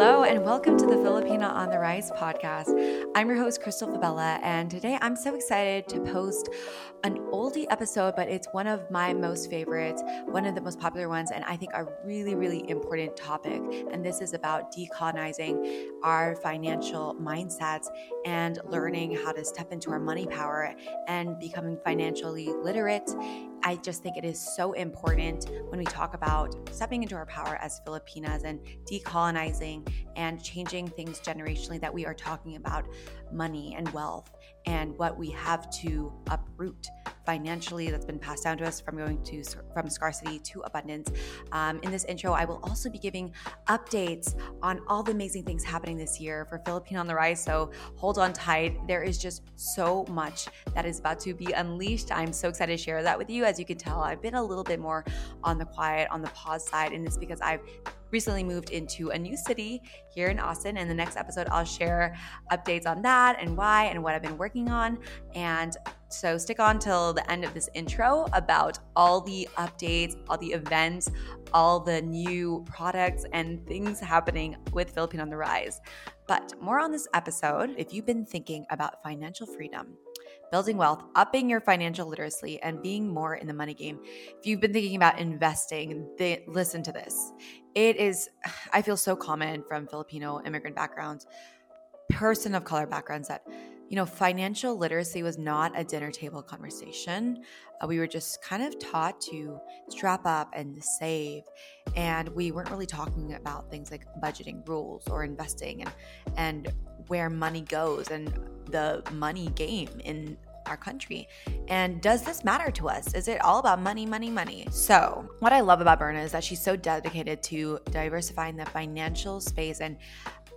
Hello, and welcome to the Filipina on the Rise podcast. I'm your host, Crystal Fabella, and today I'm so excited to post an oldie episode, but it's one of my most favorites, one of the most popular ones, and I think a really, really important topic. And this is about decolonizing our financial mindsets and learning how to step into our money power and becoming financially literate. I just think it is so important when we talk about stepping into our power as Filipinas and decolonizing and changing things generationally that we are talking about money and wealth and what we have to uproot financially that's been passed down to us from going to from scarcity to abundance. Um, in this intro, I will also be giving updates on all the amazing things happening this year for Filipina on the Rise. So hold on tight. There is just so much that is about to be unleashed. I'm so excited to share that with you. As you can tell, I've been a little bit more on the quiet, on the pause side, and it's because I've recently moved into a new city here in Austin. In the next episode, I'll share updates on that and why and what I've been working on. And so stick on till the end of this intro about all the updates, all the events, all the new products and things happening with Filipina on the Rise. But more on this episode, if you've been thinking about financial freedom, building wealth, upping your financial literacy, and being more in the money game. If you've been thinking about investing, they, listen to this. It is, I feel so common from Filipino immigrant backgrounds, person of color backgrounds that you know, financial literacy was not a dinner table conversation. Uh, we were just kind of taught to strap up and save. And we weren't really talking about things like budgeting rules or investing and, and where money goes and the money game in our country. And does this matter to us? Is it all about money, money, money? So, what I love about Berna is that she's so dedicated to diversifying the financial space and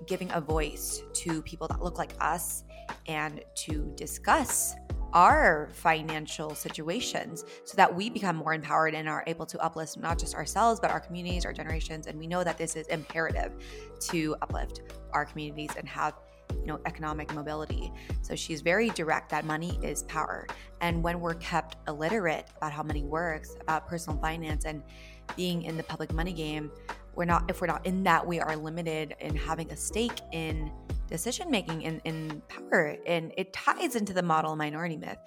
giving a voice to people that look like us and to discuss our financial situations so that we become more empowered and are able to uplift not just ourselves, but our communities, our generations. And we know that this is imperative to uplift our communities and have you know economic mobility so she's very direct that money is power and when we're kept illiterate about how money works about personal finance and being in the public money game we're not if we're not in that we are limited in having a stake in decision making in, in power. And it ties into the model minority myth.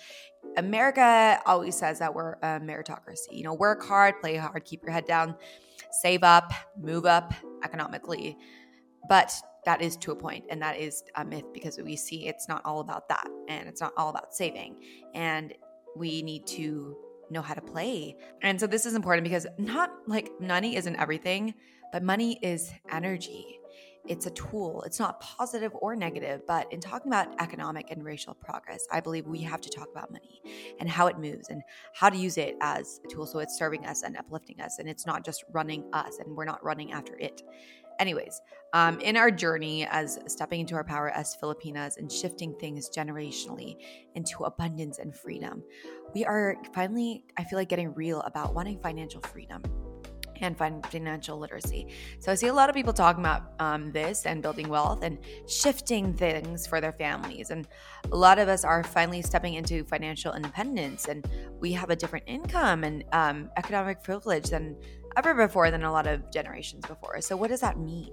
America always says that we're a meritocracy. You know, work hard, play hard, keep your head down, save up, move up economically. But that is to a point, and that is a myth because we see it's not all about that, and it's not all about saving. And we need to know how to play. And so this is important because not like money isn't everything, but money is energy it's a tool. It's not positive or negative, but in talking about economic and racial progress, I believe we have to talk about money and how it moves and how to use it as a tool so it's serving us and uplifting us and it's not just running us and we're not running after it. Anyways, um, in our journey as stepping into our power as Filipinas and shifting things generationally into abundance and freedom, we are finally, I feel like, getting real about wanting financial freedom and financial literacy. So I see a lot of people talking about um, this and building wealth and shifting things for their families. And a lot of us are finally stepping into financial independence and we have a different income and um, economic privilege than ever before, than a lot of generations before. So, what does that mean?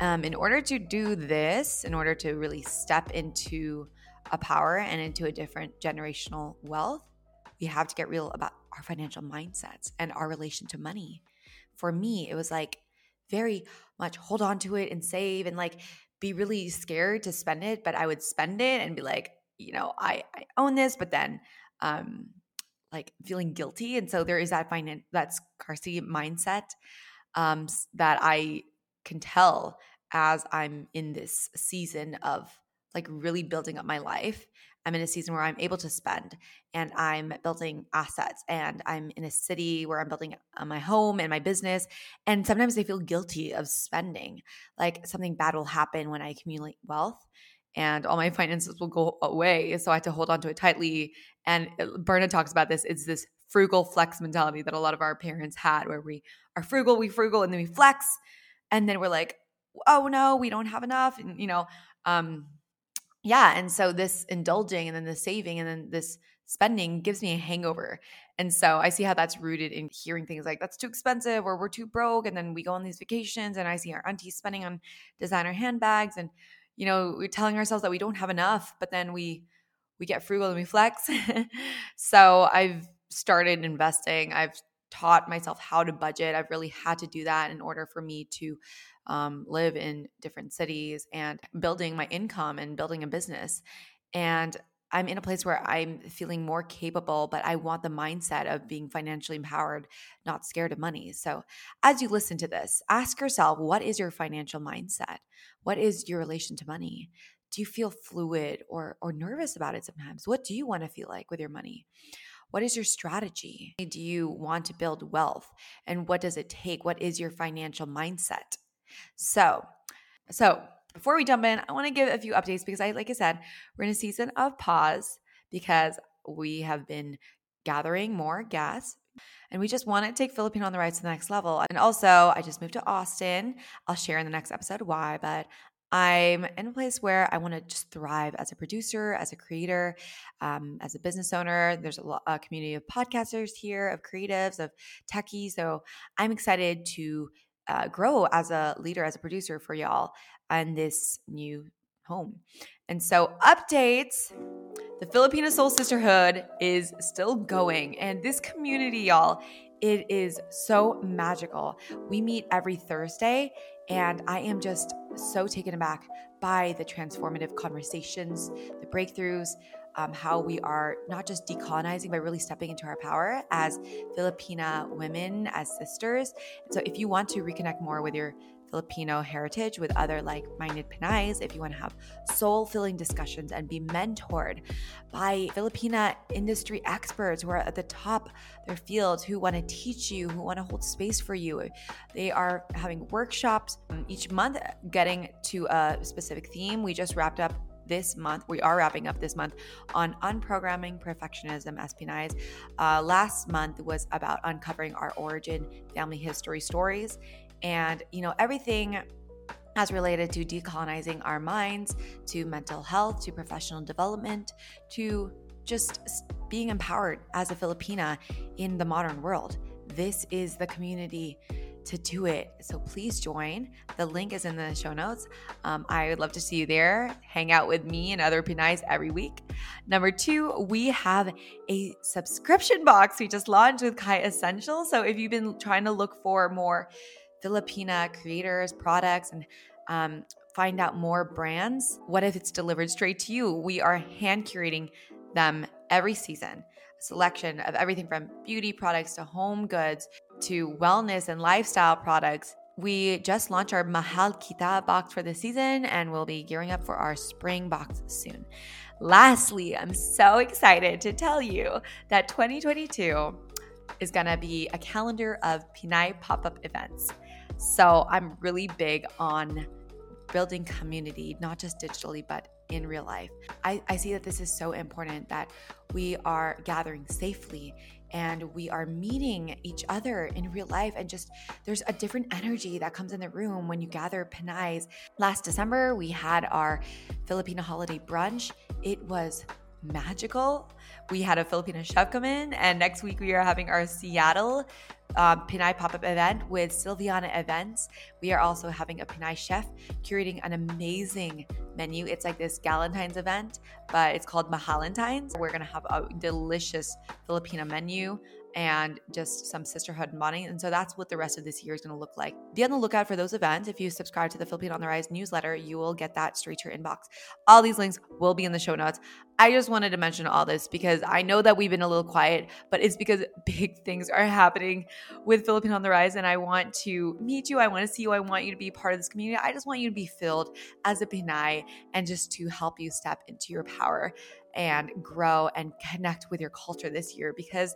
Um, in order to do this, in order to really step into a power and into a different generational wealth, we have to get real about our financial mindsets and our relation to money. For me, it was like very much hold on to it and save and like be really scared to spend it, but I would spend it and be like, you know, I, I own this, but then um like feeling guilty. And so there is that finance that scarcity mindset um that I can tell as I'm in this season of like really building up my life I'm in a season where I'm able to spend and I'm building assets and I'm in a city where I'm building uh, my home and my business. And sometimes I feel guilty of spending. Like something bad will happen when I accumulate wealth and all my finances will go away. So I had to hold on to it tightly. And uh, Berna talks about this. It's this frugal flex mentality that a lot of our parents had where we are frugal, we frugal, and then we flex. And then we're like, oh no, we don't have enough. And, you know, um, yeah and so this indulging and then the saving and then this spending gives me a hangover. And so I see how that's rooted in hearing things like that's too expensive or we're too broke. And then we go on these vacations and I see our aunties spending on designer handbags and, you know, we're telling ourselves that we don't have enough, but then we, we get frugal and we flex. so I've started investing. I've taught myself how to budget. I've really had to do that in order for me to um, live in different cities and building my income and building a business. And I'm in a place where I'm feeling more capable, but I want the mindset of being financially empowered, not scared of money. So, as you listen to this, ask yourself what is your financial mindset? What is your relation to money? Do you feel fluid or, or nervous about it sometimes? What do you want to feel like with your money? What is your strategy? Do you want to build wealth? And what does it take? What is your financial mindset? So, so before we jump in, I want to give a few updates because I, like I said, we're in a season of pause because we have been gathering more gas and we just want to take Filipina on the Rise to the next level. And also, I just moved to Austin. I'll share in the next episode why, but I'm in a place where I want to just thrive as a producer, as a creator, um, as a business owner. There's a, lo- a community of podcasters here, of creatives, of techies. So I'm excited to uh, grow as a leader, as a producer for y'all on this new home. And so, updates the Filipino Soul Sisterhood is still going. And this community, y'all, it is so magical. We meet every Thursday, and I am just so taken aback by the transformative conversations, the breakthroughs, um, how we are not just decolonizing, but really stepping into our power as Filipina women, as sisters. so, if you want to reconnect more with your Filipino heritage with other like minded Pinays, if you want to have soul filling discussions and be mentored by Filipina industry experts who are at the top their fields, who want to teach you, who want to hold space for you. They are having workshops um, each month, getting to a specific theme. We just wrapped up this month. We are wrapping up this month on unprogramming perfectionism as. Uh, last month was about uncovering our origin family history stories and, you know, everything as related to decolonizing our minds, to mental health, to professional development, to just being empowered as a Filipina in the modern world. This is the community to do it. So please join. The link is in the show notes. Um, I would love to see you there. Hang out with me and other Pinays every week. Number two, we have a subscription box we just launched with Kai Essential. So if you've been trying to look for more Filipina creators, products, and um, find out more brands? What if it's delivered straight to you? We are hand curating them every season. A selection of everything from beauty products to home goods to wellness and lifestyle products. We just launched our Mahal Kita box for the season and we'll be gearing up for our spring box soon. Lastly, I'm so excited to tell you that 2022 is going to be a calendar of Pinay pop up events. So I'm really big on building community, not just digitally, but in real life. I, I see that this is so important that we are gathering safely and we are meeting each other in real life and just there's a different energy that comes in the room when you gather pinays last december we had our filipino holiday brunch. It was magical. We had a filipino chef come in and next week we are having our seattle um, pop up event with Silviana Events. We are also having a Pinay chef curating an amazing menu. It's like this Galentine's event, but it's called Mahalentine's. We're gonna have a delicious Filipino menu and just some sisterhood bonding. And so that's what the rest of this year is going to look like. Be on the lookout for those events. If you subscribe to the Filipina on the Rise newsletter, you will get that straight to your inbox. All these links will be in the show notes. I just wanted to mention all this because I know that we've been a little quiet, but it's because big things are happening with Filipina on the Rise. And I want to meet you. I want to see you. I want you to be part of this community. I just want you to be filled as a Pinay and just to help you step into your power and grow and connect with your culture this year because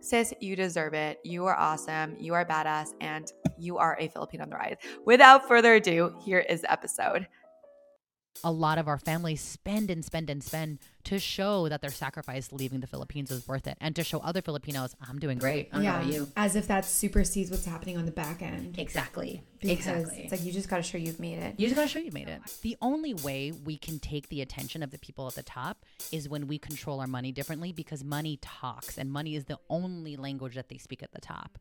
Sis, you deserve it. You are awesome. You are badass, and you are a Filipino on the rise. Without further ado, here is the episode. a lot of our families spend and spend and spend to show that their sacrifice leaving the Philippines is worth it and to show other Filipinos, I'm doing great. I don't yeah, you. as if that supersedes what's happening on the back end. Exactly. Because exactly. It's like you just got to show you've made it. You just gotta show you've made it. The only way we can take the attention of the people at the top is when we control our money differently because money talks and money is the only language that they speak at the top.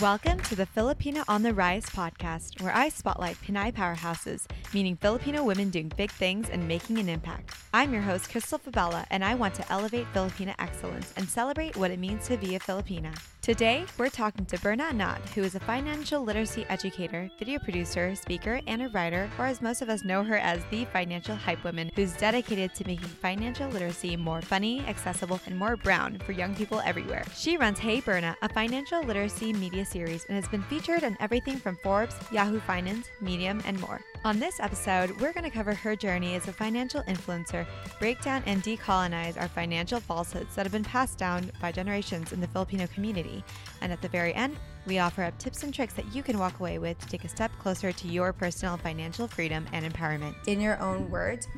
Welcome to the Filipina on the Rise podcast, where I spotlight Pinay powerhouses, meaning Filipino women doing big things and making an impact. I'm your host, Crystal Fabella, and I want to elevate Filipina excellence and celebrate what it means to be a Filipina. Today, we're talking to Berna Anat, who is a financial literacy educator, video producer, speaker, and a writer, or as most of us know her as the financial hype woman, who's dedicated to making financial literacy more funny, accessible, and more brown for young people everywhere. She runs Hey Berna, a financial literacy media series, and has been featured on everything from Forbes, Yahoo Finance, Medium, and more. On this episode, we're going to cover her journey as a financial influencer, break down and decolonize our financial falsehoods that have been passed down by generations in the Filipino community. And at the very end, we offer up tips and tricks that you can walk away with to take a step closer to your personal financial freedom and empowerment. In your own words,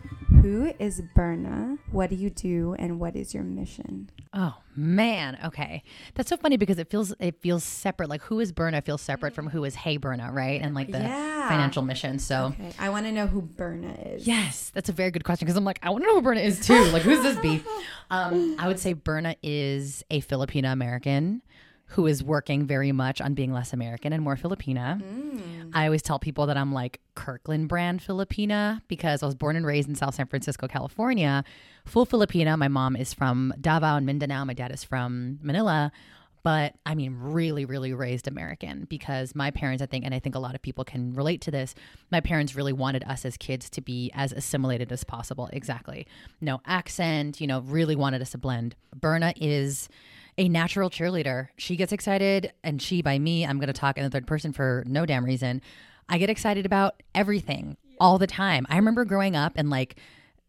who is Berna? What do you do and what is your mission? Oh man, okay. That's so funny because it feels it feels separate. Like who is Berna feels separate from who is Hey Berna, right? And like the Yeah. financial mission. So Okay, I want to know who Berna is. Yes, that's a very good question because I'm like, I want to know who Berna is too. Like, who's this be? Um, I would say Berna is a Filipina American who is working very much on being less American and more Filipina. Mm. I always tell people that I'm like Kirkland brand Filipina because I was born and raised in South San Francisco, California. Full Filipina. My mom is from Davao and Mindanao. My dad is from Manila. But I mean, really, really raised American because my parents, I think, and I think a lot of people can relate to this, my parents really wanted us as kids to be as assimilated as possible. Exactly. No accent, you know, really wanted us to blend. Berna is a natural cheerleader. She gets excited, and she, by me, I'm going to talk in the third person for no damn reason. I get excited about everything all the time. I remember growing up and like,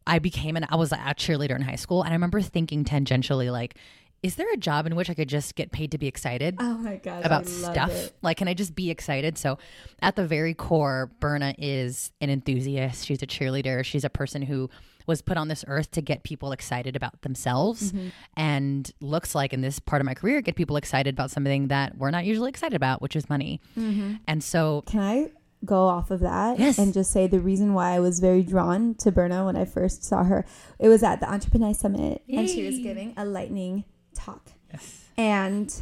I became an I was a cheerleader in high school and I remember thinking tangentially like is there a job in which I could just get paid to be excited Oh my gosh. about stuff? it. Like can I just be excited? So at the very core Berna is an enthusiast. She's a cheerleader. She's a person who was put on this earth to get people excited about themselves Mm-hmm. and looks like in this part of my career get people excited about something that we're not usually excited about, which is money. Mm-hmm. And so Can I go off of that Yes. and just say the reason why I was very drawn to Berna when I first saw her? It was at the Entrepreneur Summit and she was giving a lightning talk. Yes. And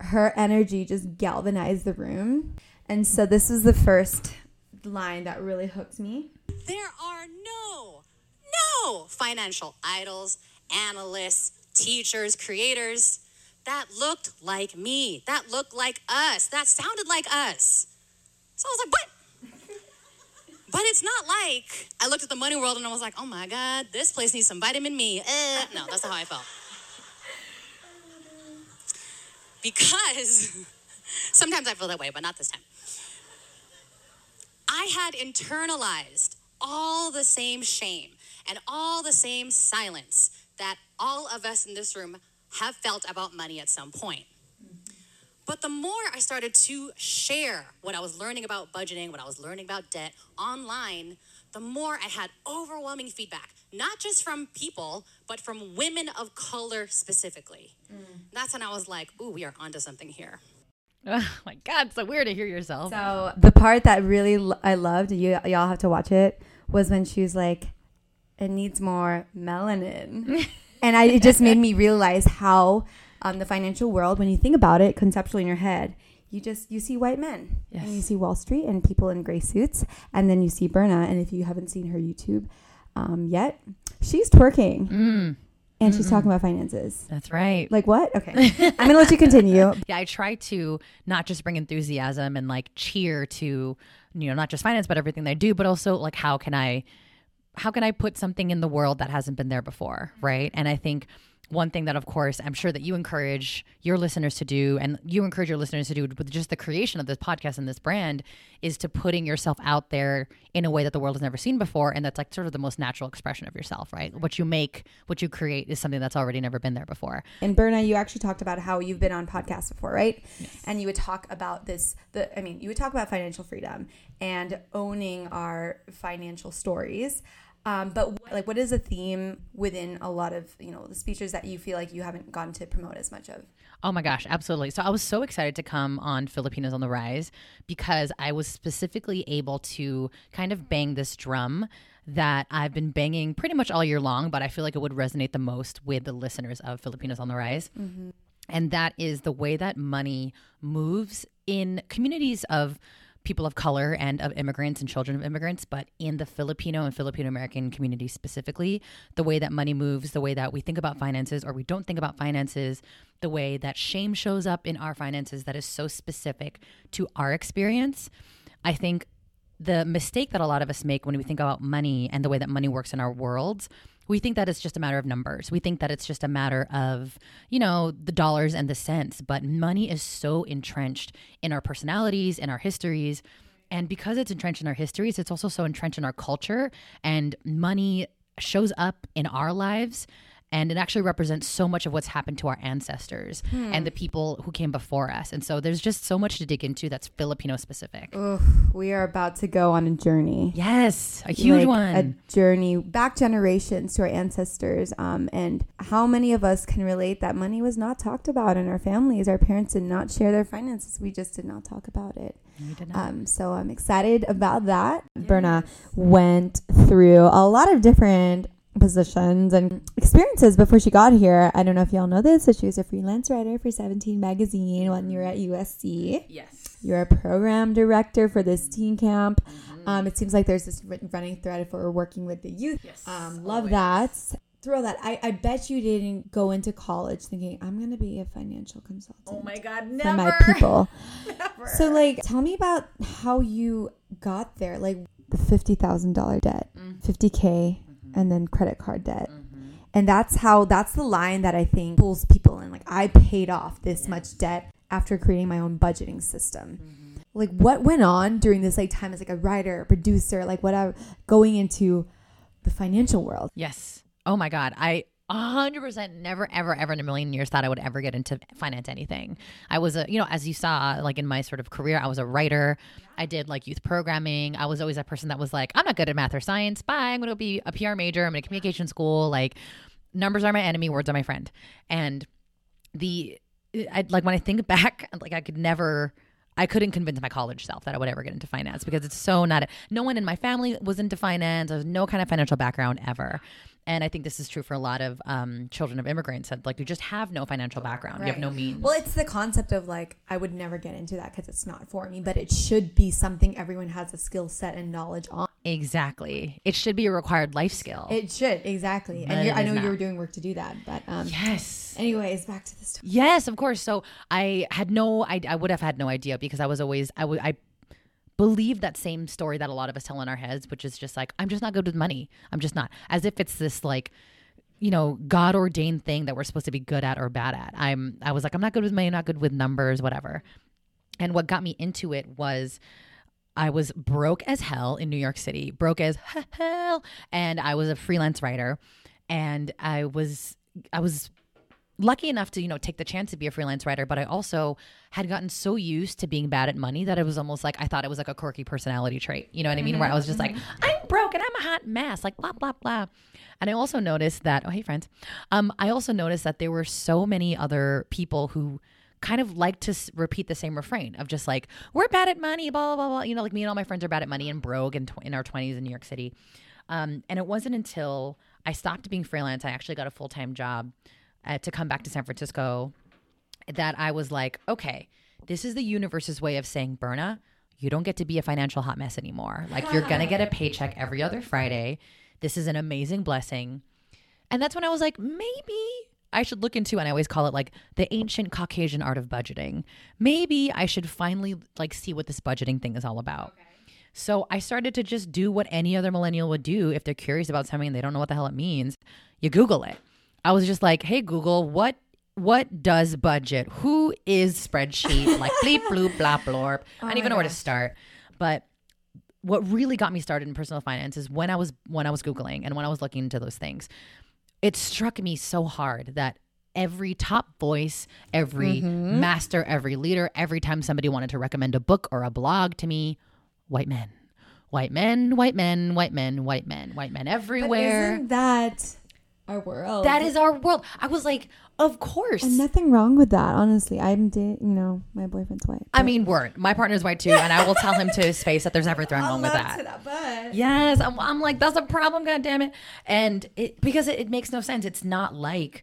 her energy just galvanized the room. And so this was the first line that really hooked me. There are no, no financial idols, analysts, teachers, creators that looked like me, that looked like us, that sounded like us. So I was like, what? But it's not like I looked at the money world and I was like, oh my God, this place needs some vitamin me. Uh, no, that's not how I felt. Because sometimes I feel that way, but not this time. I had internalized all the same shame and all the same silence that all of us in this room have felt about money at some point. But the more I started to share what I was learning about budgeting, what I was learning about debt online, the more I had overwhelming feedback, not just from people, but from women of color specifically. Mm. That's when I was like, ooh, we are onto something here. oh my god, so weird to hear yourself. So the part that really I loved, you y'all have to watch it, was when she was like, "It needs more melanin," and I, it just made me realize how um, the financial world, when you think about it conceptually in your head, you just you see white men Yes. and you see Wall Street and people in gray suits, and then you see Berna, and if you haven't seen her YouTube um, yet, she's twerking Mm, and she's talking about finances. that's right. Like what? Okay, I'm gonna let you continue. yeah, I try to not just bring enthusiasm and like cheer to, you know, not just finance, but everything they do, but also like how can I, how can I put something in the world that hasn't been there before, right? And I think one thing that, of course, I'm sure that you encourage your listeners to do, and you encourage your listeners to do with just the creation of this podcast and this brand, is to putting yourself out there in a way that the world has never seen before, and that's like sort of the most natural expression of yourself, right? What you make, what you create, is something that's already never been there before. And Berna, you actually talked about how you've been on podcasts before, right? And you would talk about this. The I mean, you would talk about financial freedom and owning our financial stories. Um, but what, like, what is a theme within a lot of you know the speeches that you feel like you haven't gotten to promote as much of? Oh my gosh, absolutely. So I was so excited to come on Filipinos on the Rise because I was specifically able to kind of bang this drum that I've been banging pretty much all year long, but I feel like it would resonate the most with the listeners of Filipinos on the Rise. And that is the way that money moves in communities of people of color and of immigrants and children of immigrants, but in the Filipino and Filipino American community specifically, the way that money moves, the way that we think about finances or we don't think about finances, the way that shame shows up in our finances that is so specific to our experience. I think the mistake that a lot of us make when we think about money and the way that money works in our worlds we think that it's just a matter of numbers. We think that it's just a matter of, you know, the dollars and the cents. But money is so entrenched in our personalities, in our histories. And because it's entrenched in our histories, it's also so entrenched in our culture. And money shows up in our lives. And it actually represents so much of what's happened to our ancestors and the people who came before us. And so there's just so much to dig into that's Filipino specific. Oof, we are about to go on a journey. Yes, a huge like one. A journey back generations to our ancestors. Um, and how many of us can relate that money was not talked about in our families? Our parents did not share their finances. We just did not talk about it. We did not. Um, so I'm excited about that. Berna went through a lot of different positions and experiences before she got here. I don't know if y'all know this, but she was a freelance writer for 17 magazine when you were at USC. yes. You're a program director for this teen camp. Um, it seems like there's this written- running thread for working with the youth. Yes, Um, love that. Throw that. I, I bet you didn't go into college thinking, I'm going to be a financial consultant Oh my God, never. for my people. never. So, like, tell me about how you got there. Like, the $50,000 debt, Mm. 50K, and then credit card debt. Mm-hmm. And that's how, that's the line that I think pulls people in. Like, I paid off this much debt after creating my own budgeting system. Mm-hmm. Like, what went on during this like time as like a writer, producer, like whatever, going into the financial world? Yes. Oh my God. I 100% never, ever, ever in a million years thought I would ever get into finance anything. I was a, you know, as you saw, like in my sort of career, I was a writer. I did like youth programming. I was always that person that was like, I'm not good at math or science. Bye. I'm going to be a PR major. I'm going to communication school. Like, numbers are my enemy, words are my friend. And the, I like when I think back, like I could never. I couldn't convince my college self that I would ever get into finance because it's so not. No one in my family was into finance. There's no kind of financial background ever, and I think this is true for a lot of um, children of immigrants. That like you just have no financial background. You have no means. Well, it's the concept of like I would never get into that because it's not for me, but it should be something everyone has a skill set and knowledge on. exactly. It should be a required life skill. It should exactly, But and I know you were doing work to do that, but um, yes. anyways, back to the story. Yes, of course. So I had no, I, I would have had no idea because I was always, I would, I believe that same story that a lot of us tell in our heads, which is just like, I'm just not good with money. I'm just not, as if it's this like, you know, God ordained thing that we're supposed to be good at or bad at. I'm, I was like, I'm not good with money, not good with numbers, whatever. And what got me into it was I was broke as hell in New York City, broke as hell, and I was a freelance writer, and I was I was lucky enough to you know take the chance to be a freelance writer but i also had gotten so used to being bad at money that it was almost like i thought it was like a quirky personality trait. You know what i mean? Where i was just like i'm broke and i'm a hot mess like blah blah blah. And i also noticed that oh hey friends. Um i also noticed that there were so many other people who kind of like to s- repeat the same refrain of just like we're bad at money blah blah blah. You know like me and all my friends are bad at money and broke and tw- in our 20s in new york city. Um, and it wasn't until I stopped being freelance, I actually got a full time job uh, to come back to San Francisco, that I was like, okay, this is the universe's way of saying, Berna, you don't get to be a financial hot mess anymore. Like, you're going to get a paycheck every other Friday. This is an amazing blessing. And that's when I was like, maybe I should look into, and I always call it like the ancient Caucasian art of budgeting. Maybe I should finally like see what this budgeting thing is all about. So I started to just do what any other millennial would do if they're curious about something and they don't know what the hell it means. You Google it. I was just like, "Hey Google, what what does budget? Who is spreadsheet? like bleep bloop blah blorp. I don't even know where to start. But what really got me started in personal finance is when I was when I was googling and when I was looking into those things. It struck me so hard that every top voice, every master, every leader, every time somebody wanted to recommend a book or a blog to me, white men. White men, white men, white men, white men, white men everywhere. Isn't that our world? That is our world. I was like, of course. and nothing wrong with that. Honestly, I'm da- you know my boyfriend's white. I mean, word. My partner's white too, and I will tell him to his face that there's everything wrong with that. but Yes, I'm, I'm like that's a problem. God damn it! And it because it, it makes no sense. It's not like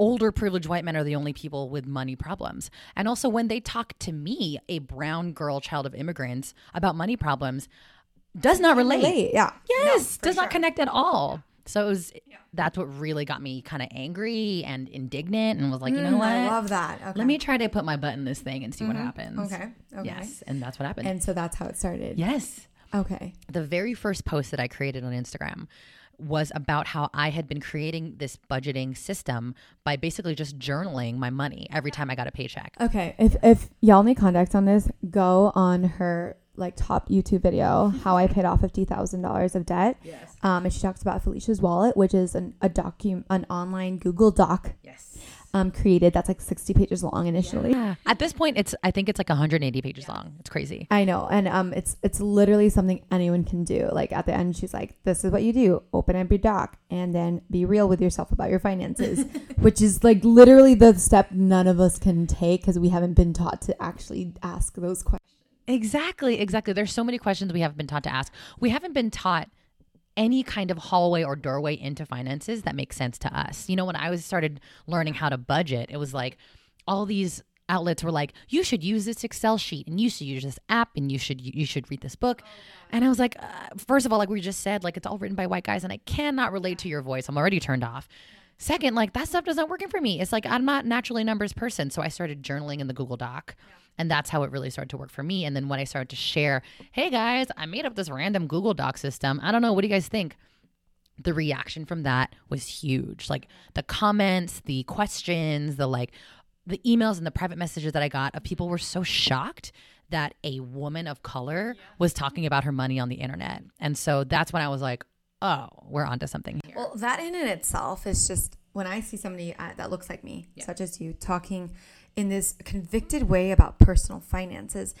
older privileged white men are the only people with money problems. And also, when they talk to me, a brown girl, child of immigrants, about money problems, does not relate. Relate, yeah. Yes, does not connect at all. So it was. That's what really got me kind of angry and indignant, and was like, you know what? Mm, I love that. Okay. Let me try to put my butt in this thing and see what happens. Okay. Okay. Yes, and that's what happened. And so that's how it started. yes. Okay. The very first post that I created on Instagram was about how I had been creating this budgeting system by basically just journaling my money every time I got a paycheck. Okay. If if y'all need context on this, go on her like top YouTube video, how I paid off fifty thousand dollars of debt. Yes. Um, and she talks about Felicia's wallet, which is an a docu an online Google Doc. Yes. Um, created that's like sixty pages long initially. Yeah. At this point, it's I think it's like 180 pages long. It's crazy. I know, and um, it's it's literally something anyone can do. Like at the end, she's like, "This is what you do: open up your doc, and then be real with yourself about your finances," which is like literally the step none of us can take because we haven't been taught to actually ask those questions. Exactly, exactly. There's so many questions we haven't been taught to ask. We haven't been taught any kind of hallway or doorway into finances that makes sense to us. You know, when I was started learning how to budget, it was like all these outlets were like, "You should use this Excel sheet, and you should use this app, and you should you should read this book." And I was like, uh, first of all, like we just said, like it's all written by white guys, and I cannot relate to your voice. I'm already turned off. Second, like that stuff doesn't working for me. It's like I'm not naturally a numbers person, so I started journaling in the Google Doc. And that's how it really started to work for me. And then when I started to share, hey guys, I made up this random Google Doc system. I don't know. What do you guys think? The reaction from that was huge. Like the comments, the questions, the like, the emails and the private messages that I got of people were so shocked that a woman of color was talking about her money on the internet. And so that's when I was like, oh, we're onto something here. Well, that in and itself is just when I see somebody uh, that looks like me, such as you, talking in this convicted way about personal finances,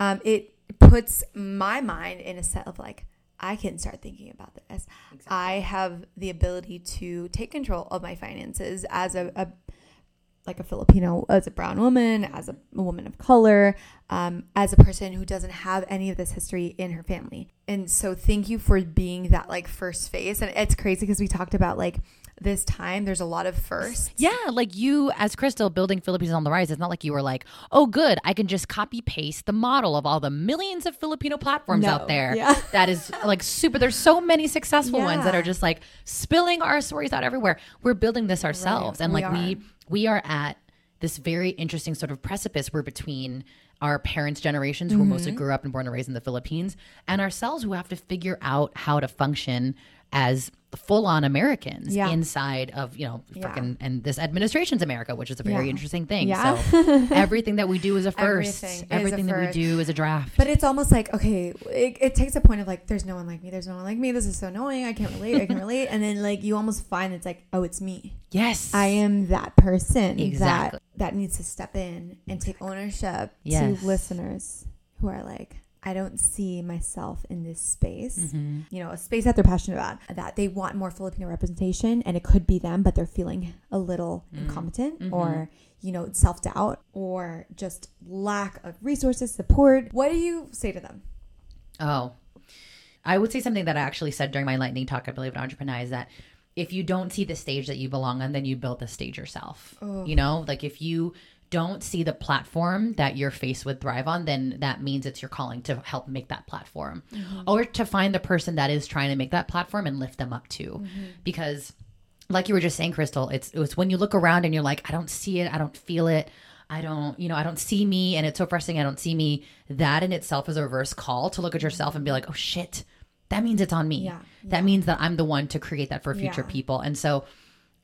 um, it puts my mind in a set of like, I can start thinking about this. I have the ability to take control of my finances as a, a like a Filipino, as a brown woman, as a, a woman of color, um, as a person who doesn't have any of this history in her family. And so, thank you for being that like first face. And it's crazy because we talked about like this time. There's a lot of firsts. Yeah, like you as Crystal building Philippines on the rise. It's not like you were like, oh, good, I can just copy paste the model of all the millions of Filipino platforms No, out there. yeah. That is like super. There's so many successful ones that are just like spilling our stories out everywhere. We're building this ourselves, and we like we we are at this very interesting sort of precipice. We're between our parents' generations who Mm-hmm. mostly grew up and born and raised in the Philippines, and ourselves who have to figure out how to function as full-on Americans Yeah. inside of you know fucking and this administration's America, which is a very Yeah. interesting thing. Yeah. So everything that we do is a first. Everything Everything, that we do is a draft. But it's almost like, okay, it, it takes a point of like, there's no one like me. There's no one like me. This is so annoying. I can't relate. I can relate. And then like, you almost find it's like, oh, it's me. yes, I am that person Exactly. that that needs to step in and take ownership Yes. to listeners who are like, I don't see myself in this space. Mm-hmm. You know, a space that they're passionate about, that they want more Filipino representation, and it could be them, but they're feeling a little Mm. incompetent Mm-hmm. or you know self doubt or just lack of resources, support. What do you say to them? Oh, I would say something that I actually said during my lightning talk. I believe in entrepreneur is that if you don't see the stage that you belong on, then you build the stage yourself. You know, like if you don't see the platform that you're faced with thrive on, then that means it's your calling to help make that platform, mm-hmm. or to find the person that is trying to make that platform and lift them up too, mm-hmm. because. Like you were just saying, Crystal, it's it's when you look around and you're like, I don't see it, I don't feel it, I don't, you know, I don't see me, and it's so frustrating. I don't see me. That in itself is a reverse call to look at yourself and be like, oh shit, that means it's on me. Yeah, That means that I'm the one to create that for future Yeah. people. And so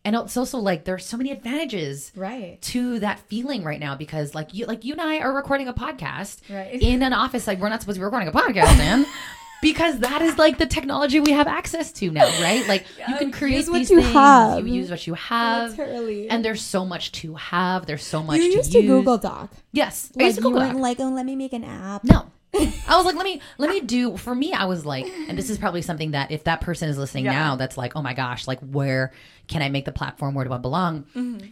and it's also like there's so many advantages Right. to that feeling right now because like you like you and I are recording a podcast Right. in an office like we're not supposed to be recording a podcast in because that is like the technology we have access to now, right? Like you can create use what these you things, have. you use what you have. Literally. And there's so much to have. There's so much you to used use. to Google Doc. Yes, I Like used to Google Doc. like, oh, let me make an app. No. I was like, let me let me do for me, I was like, and this is probably something that if that person is listening now that's like, oh my gosh, like where can I make the platform? Where do I belong? Mm-hmm.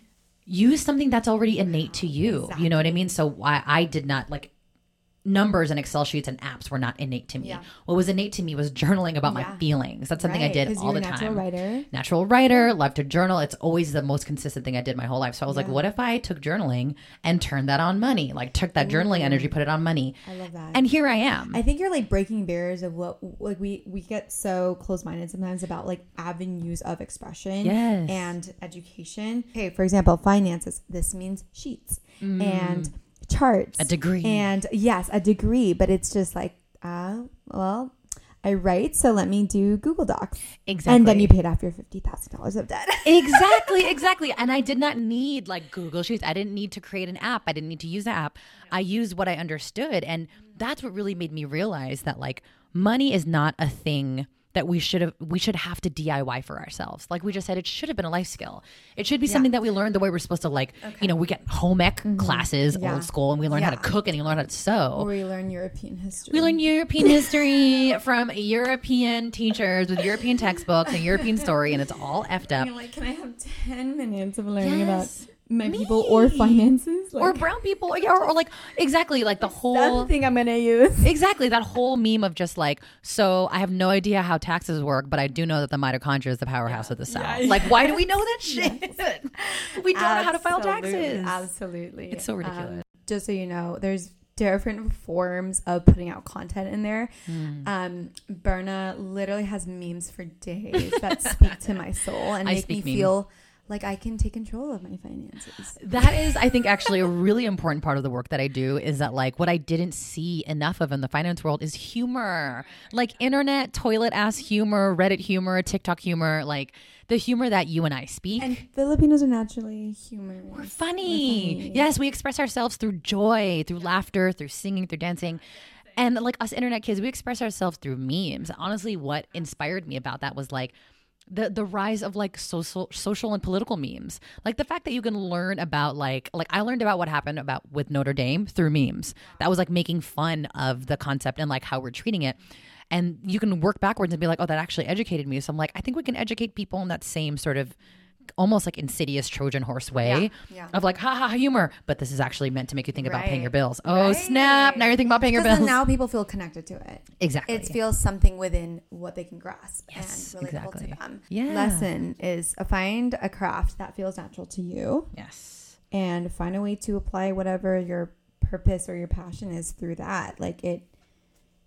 Use something that's already innate to you. You know what I mean? So I, I did not like numbers and Excel sheets and apps were not innate to me. Yeah. What was innate to me was journaling about my feelings. That's something I did all the natural time. writer. Natural writer, love to journal. It's always the most consistent thing I did my whole life. So I was like, what if I took journaling and turned that on money? Like took that journaling energy, put it on money. I love that. And here I am. I think you're like breaking barriers of what like we we get so close minded sometimes about like avenues of expression Yes. and education. Okay, for example, finances. This means sheets mm. and charts. A degree. and yes, a degree. But it's just like, uh, well, I write, so let me do Google Docs, Exactly. and then you paid off your fifty thousand dollars of debt. exactly, exactly. And I did not need like Google Sheets. I didn't need to create an app. I didn't need to use an app. I used what I understood. And that's what really made me realize that like money is not a thing that we should have we should have to DIY for ourselves. Like we just said, it should have been a life skill. It should be something that we learn the way we're supposed to like, you know, we get home ec mm-hmm. classes, Yeah. old school, and we learn how to cook and you learn how to sew. or you learn European history. We learn European history from European teachers with European textbooks and European story, and it's all effed up. You're like, can I have ten minutes of learning Yes. about my people or finances? Like, or brown people, yeah, or, or like exactly like the that's whole the thing I'm gonna use. exactly that whole meme of just like so I have no idea how taxes work, but I do know that the mitochondria is the powerhouse of the cell. Like, why do we know that shit? we don't know how to file taxes. Absolutely. It's so ridiculous. Um, just so you know, there's different forms of putting out content in there. Hmm. Um, Berna literally has memes for days that speak to my soul and I make me speak meme. feel like I can take control of my finances. That is, I think, actually a really important part of the work that I do is that, like, what I didn't see enough of in the finance world is humor. Like, internet, toilet ass humor, Reddit humor, TikTok humor, like the humor that you and I speak. And Filipinos are naturally humorous. We're funny. Yes, we express ourselves through joy, through laughter, through singing, through dancing. And like us internet kids, we express ourselves through memes. Honestly, what inspired me about that was like the the rise of like social social and political memes. Like the fact that you can learn about like like I learned about what happened about with Notre Dame through memes. That was like making fun of the concept and like how we're treating it. And you can work backwards and be like, oh, that actually educated me. So I'm like, I think we can educate people in that same sort of almost like insidious Trojan horse way yeah. of like, ha ha, humor. But this is actually meant to make you think about paying your bills. Oh, snap. Now you're thinking about paying your bills. now people feel connected to it. exactly. It feels something within what they can grasp Yes, and relatable exactly. to them. Yeah. Lesson is uh, find a craft that feels natural to you yes. and find a way to apply whatever your purpose or your passion is through that. Like it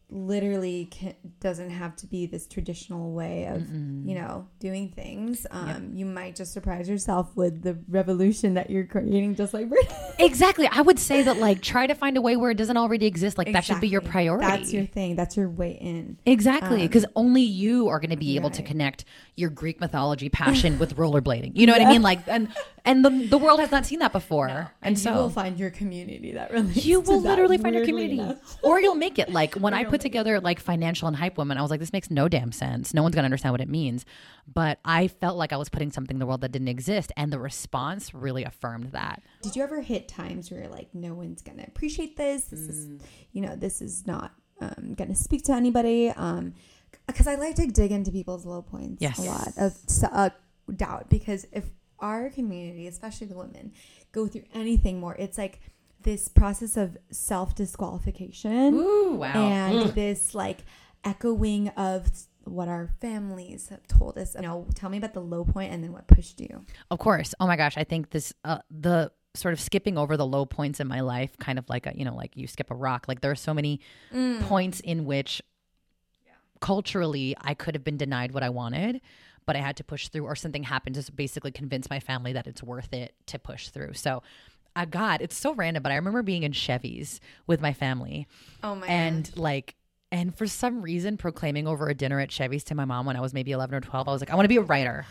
literally can, doesn't have to be this traditional way of you know doing things. Um, You might just surprise yourself with the revolution that you're creating, just like. Exactly. I would say that like try to find a way where it doesn't already exist. Like that should be your priority. That's your thing. That's your way in. Exactly, because only you are going to be able to connect your Greek mythology passion with rollerblading. You know what I mean? Like, and and the the world has not seen that before, and, And so you will find your community that really you will literally find your community enough. or you'll make it like when i put together like financial and hype women i was like this makes no damn sense no one's gonna understand what it means but i felt like i was putting something in the world that didn't exist and the response really affirmed that Did you ever hit times where you're like, no one's gonna appreciate this? This Mm. is, you know, this is not um, gonna speak to anybody. Um, because I like to dig into people's low points Yes. a lot of uh, doubt. Because if our community, especially the women, go through anything more, it's like this process of self disqualification. ooh wow and this like echoing of what our families have told us. You know, tell me about the low point and then what pushed you. Of course. Oh my gosh, I think this uh, the sort of skipping over the low points in my life, kind of like a you know, like you skip a rock. Like there are so many points in which culturally I could have been denied what I wanted, but I had to push through, or something happened to basically convince my family that it's worth it to push through. So. Uh, God, it's so random, but I remember being in Chevys with my family, Oh my and like, and for some reason, proclaiming over a dinner at Chevy's to my mom when I was maybe eleven or twelve, I was like, I want to be a writer.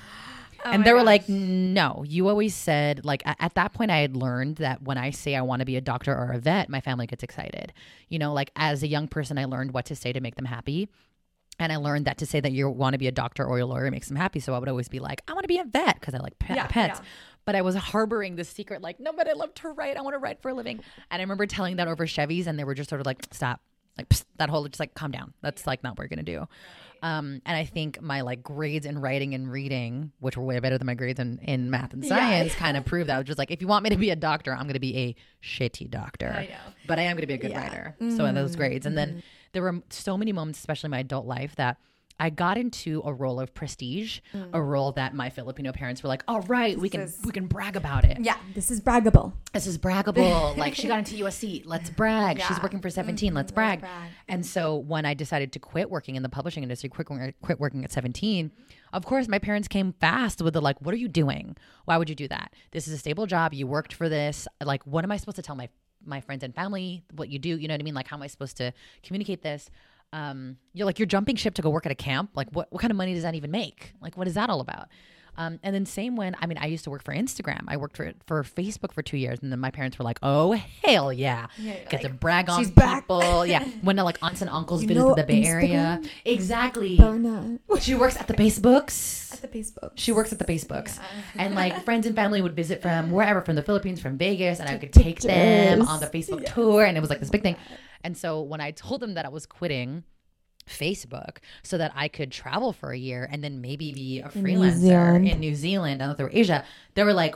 and they were gosh. like, no, you always said, like, at that point, I had learned that when I say I want to be a doctor or a vet, my family gets excited. You know, like, as a young person, I learned what to say to make them happy. And I learned that to say that you want to be a doctor or a lawyer makes them happy. So I would always be like, I want to be a vet because I like pet, Yeah, pets. yeah. But I was harboring this secret, like, no, but I love to write. I want to write for a living. And I remember telling that over Chevys, and they were just sort of like, stop. Like, psst, that whole, just like, calm down. That's like not what we're going to do. Um, and I think my like grades in writing and reading, which were way better than my grades in, in math and science, kind of proved that. I was just like, if you want me to be a doctor, I'm going to be a shitty doctor. I. But I am going to be a good writer. So in those grades. And then there were so many moments, especially in my adult life, that I got into a role of prestige, a mm. role that my Filipino parents were like, "All right, we can is- we can brag about it. Yeah, this is braggable. This is braggable. like she got into USC, let's brag. She's working for mm-hmm. 17, let's brag." brag. And so when I decided to quit working in the publishing industry, quit quit working at 17, of course my parents came fast with the like, "What are you doing? Why would you do that? This is a stable job. You worked for this. Like, what am I supposed to tell my my friends and family what you do? You know what I mean? Like, how am I supposed to communicate this?" um, you're like you're jumping ship to go work at a camp. Like what what kind of money does that even make? Like what is that all about? Um, and then same when I mean I used to work for Instagram. I worked for for Facebook for two years, and then my parents were like, "Oh hell yeah, get to brag on "She's back." people." yeah, when like aunts and uncles You visit know the Bay Area, exactly. She works at the Facebooks. At the Facebook. She works at the Facebooks. And like friends and family would visit from wherever, from the Philippines, from Vegas, and I could take them on the Facebook tour. And it was like this big thing. And so when I told them that I was quitting Facebook so that I could travel for a year and then maybe be a New freelancer Zealand. in New Zealand and through Asia, they were like,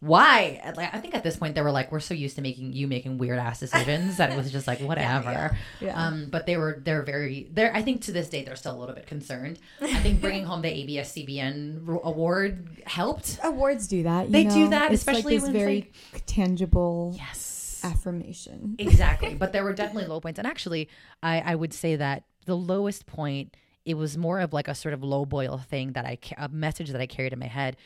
why? Like I think at this point they were like, we're so used to making you making weird ass decisions that it was just like whatever. yeah. Um, but they were they're very they're I think to this day they're still a little bit concerned. I think bringing home the ABS CBN award helped. Awards do that. you They do that, It's especially like this when it's very tangible Yes. affirmation. exactly but there were definitely low points and actually I, I would say that the lowest point it was more of like a sort of low boil thing that I, a message that i carried in my head